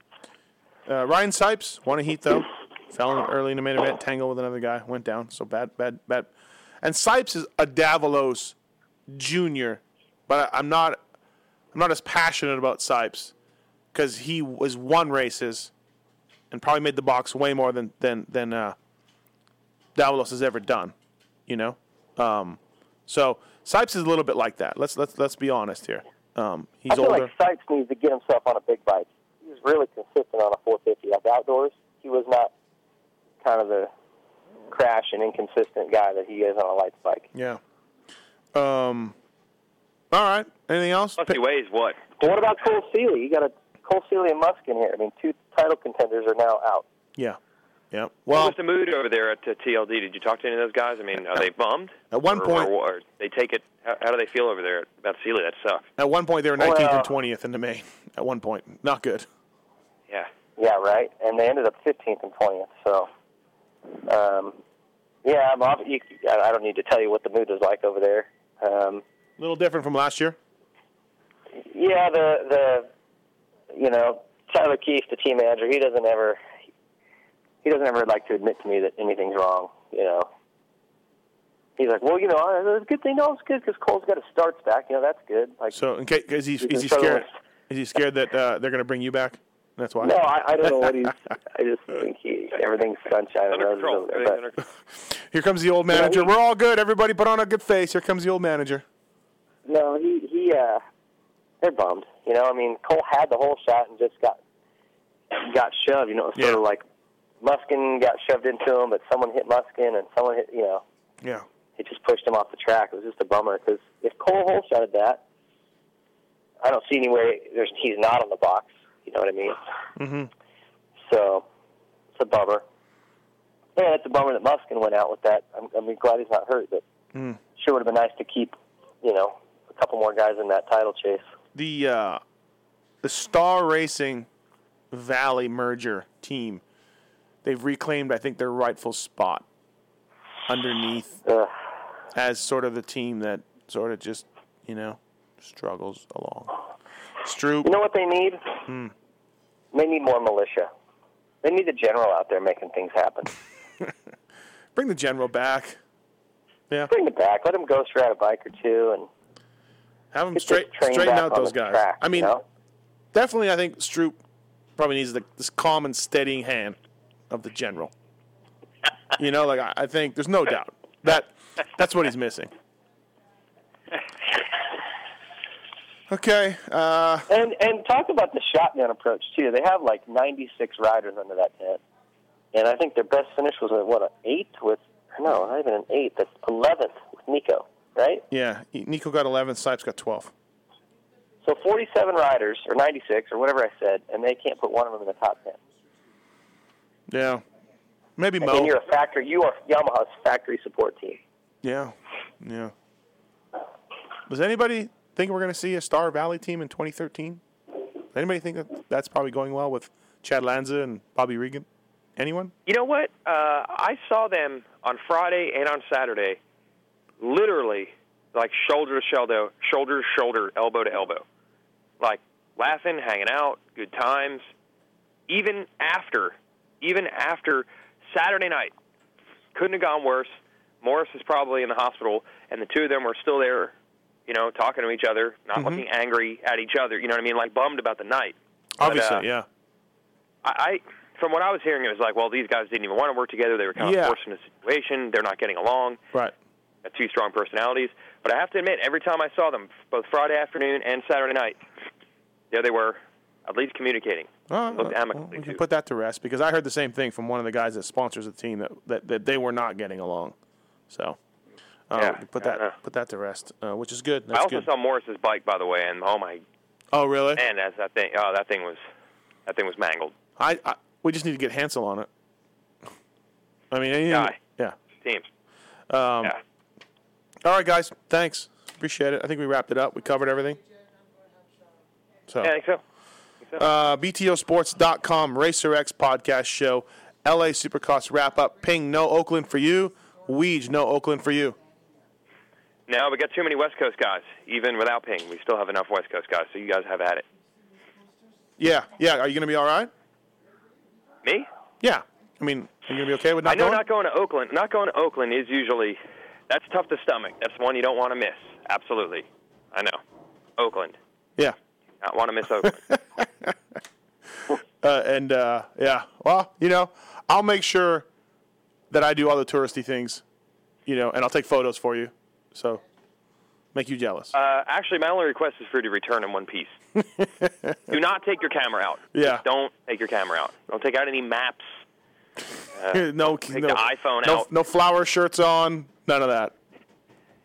uh, Ryan Sipes won a heat though. Fell in early in the main event, tangled with another guy, went down. So bad, bad, bad. And Sipes is a Davalos junior, but I, I'm not. I'm not as passionate about Sipes because he was won races and probably made the box way more than than than uh, Davalos has ever done. You know, um, so Sipes is a little bit like that. Let's let's let's be honest here. Um, he's I feel older. like Sipes needs to get himself on a big bike. He was really consistent on a 450 at the outdoors. He was not kind of the crash and inconsistent guy that he is on a light bike. Yeah. Um. All right. Anything else? Plus he weighs what? But what about Cole Seely? You got a Cole Seely and Musquin here. I mean, two title contenders are now out. Yeah. Yeah. What Well, was the mood over there at uh, TLD? Did you talk to any of those guys? I mean, are they bummed? At one Or- point- or, or they take it. How, how do they feel over there about Seely? That sucks. at one point they were 19th Well- and 20th in the main. At one point, not good. Yeah. Yeah, right. And they ended up 15th and 20th. So, um, yeah, I'm off, you, I I don't need to tell you what the mood is like over there. Um, A little different from last year. Yeah, the the you know Tyler Keefe, the team manager, he doesn't ever he doesn't ever like to admit to me that anything's wrong. You know, he's like, well, you know, uh, it's a good thing. No, it's good because Cole's got his starts back. You know, that's good. Like, So, in case, is he He's is he scared? Is he scared that uh, they're going to bring you back? That's why. no, I, I don't know what he's. I just think he everything's sunshine and Under roses control. over there. But, under- Here comes the old manager. he- We're all good. Everybody, put on a good face. Here comes the old manager. no, he he. uh They're bummed. You know, I mean, Cole had the whole shot and just got got shoved. You know, it was sort Yeah. of like Musquin got shoved into him, but someone hit Musquin and someone hit. You know. Yeah. it just pushed him off the track. It was just a bummer because if Cole holeshotted that, I don't see any way there's he's not on the box. You know what I mean? Mm-hmm. So it's a bummer. Yeah, it's a bummer that Musquin went out with that. I'm, I'm glad he's not hurt, but Mm. sure would have been nice to keep, you know, a couple more guys in that title chase. The uh, the Star Racing Valli merger team. They've reclaimed, I think, their rightful spot underneath Ugh. as sort of the team that sort of just, you know, struggles along. Stroop. You know what they need? Hmm. They need more militia. They need the general out there making things happen. Bring the general back. Yeah. Bring it back. Let him ghost ride a bike or two, and Have him straight, straighten out those guys. track, I mean, you know? definitely, I think Stroop probably needs the, this calm and steadying hand of the general. you know, like I, I think there's no doubt that that's what he's missing. Okay. Uh, And and talk about the shotgun approach too. They have like 96 riders under that tent, and I think their best finish was at what an eighth with no, not even an eighth. That's 11th with Nico, right? yeah, Nico got 11, Sipes got 12. So 47 riders or 96 or whatever I said, and they can't put one of them in the top 10. Yeah. Maybe and Mo. then you're a factory. You are Yamaha's factory support team. Yeah, yeah. Does anybody think we're going to see a Star Valli team in 2013? Anybody think that that's probably going well with Chad Lanza and Bobby Regan? Anyone? You know what? Uh, I saw them on Friday and on Saturday, literally like shoulder to shoulder, shoulder to shoulder, elbow to elbow, like laughing, hanging out, good times. Even after, even after Saturday night, couldn't have gone worse. Morais is probably in the hospital, and the two of them were still there, you know, talking to each other, not Mm-hmm. looking angry at each other. You know what I mean? Like bummed about the night. But, Obviously, uh, yeah. I, I from what I was hearing, it was like, well, these guys didn't even want to work together. They were kind of Yeah. forced into a situation. They're not getting along. Right. Got two strong personalities. But I have to admit, every time I saw them, both Friday afternoon and Saturday night, there they were, at least communicating. Oh, Looked well, we can too. put that to rest because I heard the same thing from one of the guys that sponsors the team that, that, that they were not getting along. So, uh, Yeah, put that know. put that to rest, uh, which is good. I also good. saw Morais's bike, by the way, and oh my, oh, really? And as that thing. Oh, that thing was, that thing was mangled. I, I we just need to get Hansel on it. I mean, anything, Guy. yeah. Team. Um, Yeah. All right, guys. Thanks. Appreciate it. I think we wrapped it up. We covered everything. So, Yeah, I think so. Uh, BTOsports.com, Racer X podcast show, LA Supercross wrap up. Ping, no Oakland for you. Weege, no Oakland for you. No, we got too many West Coast guys. Even without Ping, we still have enough West Coast guys. So you guys have at it. Yeah, yeah. Are you going to be all right? Me? Yeah. I mean, are you going to be okay with not I know going? not going to Oakland. Not going to Oakland is usually that's tough to stomach. That's one you don't want to miss. Absolutely, I know. Oakland. Yeah. Not want to miss Oakland. Uh, and uh, yeah, well, you know, I'll make sure that I do all the touristy things, you know, and I'll take photos for you. So make you jealous. uh, actually, my only request is for you to return in one piece. Do not take your camera out. Yeah. Just don't take your camera out. Don't take out any maps. Uh, no, take no, the iPhone no, out. no flower shirts on. None of that.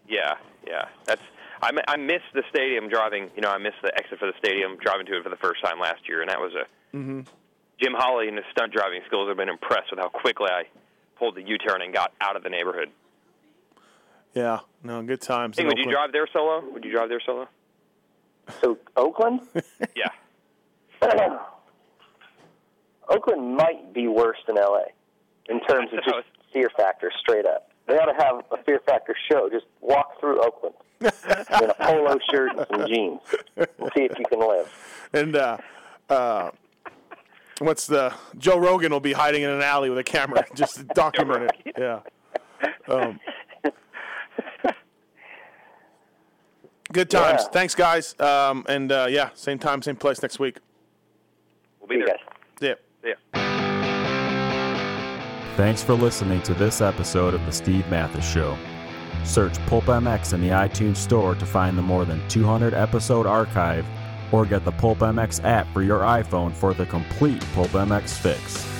Yeah, yeah. That's I, I missed the stadium driving. You know, I missed the exit for the stadium driving to it for the first time last year, and that was a Mm-hmm. Jim Holly and his stunt driving skills have been impressed with how quickly I pulled the U-turn and got out of the neighborhood. Yeah, no, good times. Hey, in would you drive there solo? Would you drive there solo? So Oakland, Yeah. Oakland might be worse than LA in terms of just fear factor. Straight up, they ought to have a fear factor show. Just walk through Oakland in a polo shirt and some jeans, and see if you can live. And uh, uh, what's the Joe Rogan will be hiding in an alley with a camera, just to document it. Yeah. Um, good times. Yeah. Thanks, guys. Um, and uh, yeah, same time, same place next week. We'll be there. Yeah. Yeah. Thanks for listening to this episode of The Steve Matthes Show. Search Pulp MX in the iTunes Store to find the more than 200 episode archive or get the Pulp MX app for your iPhone for the complete Pulp MX fix.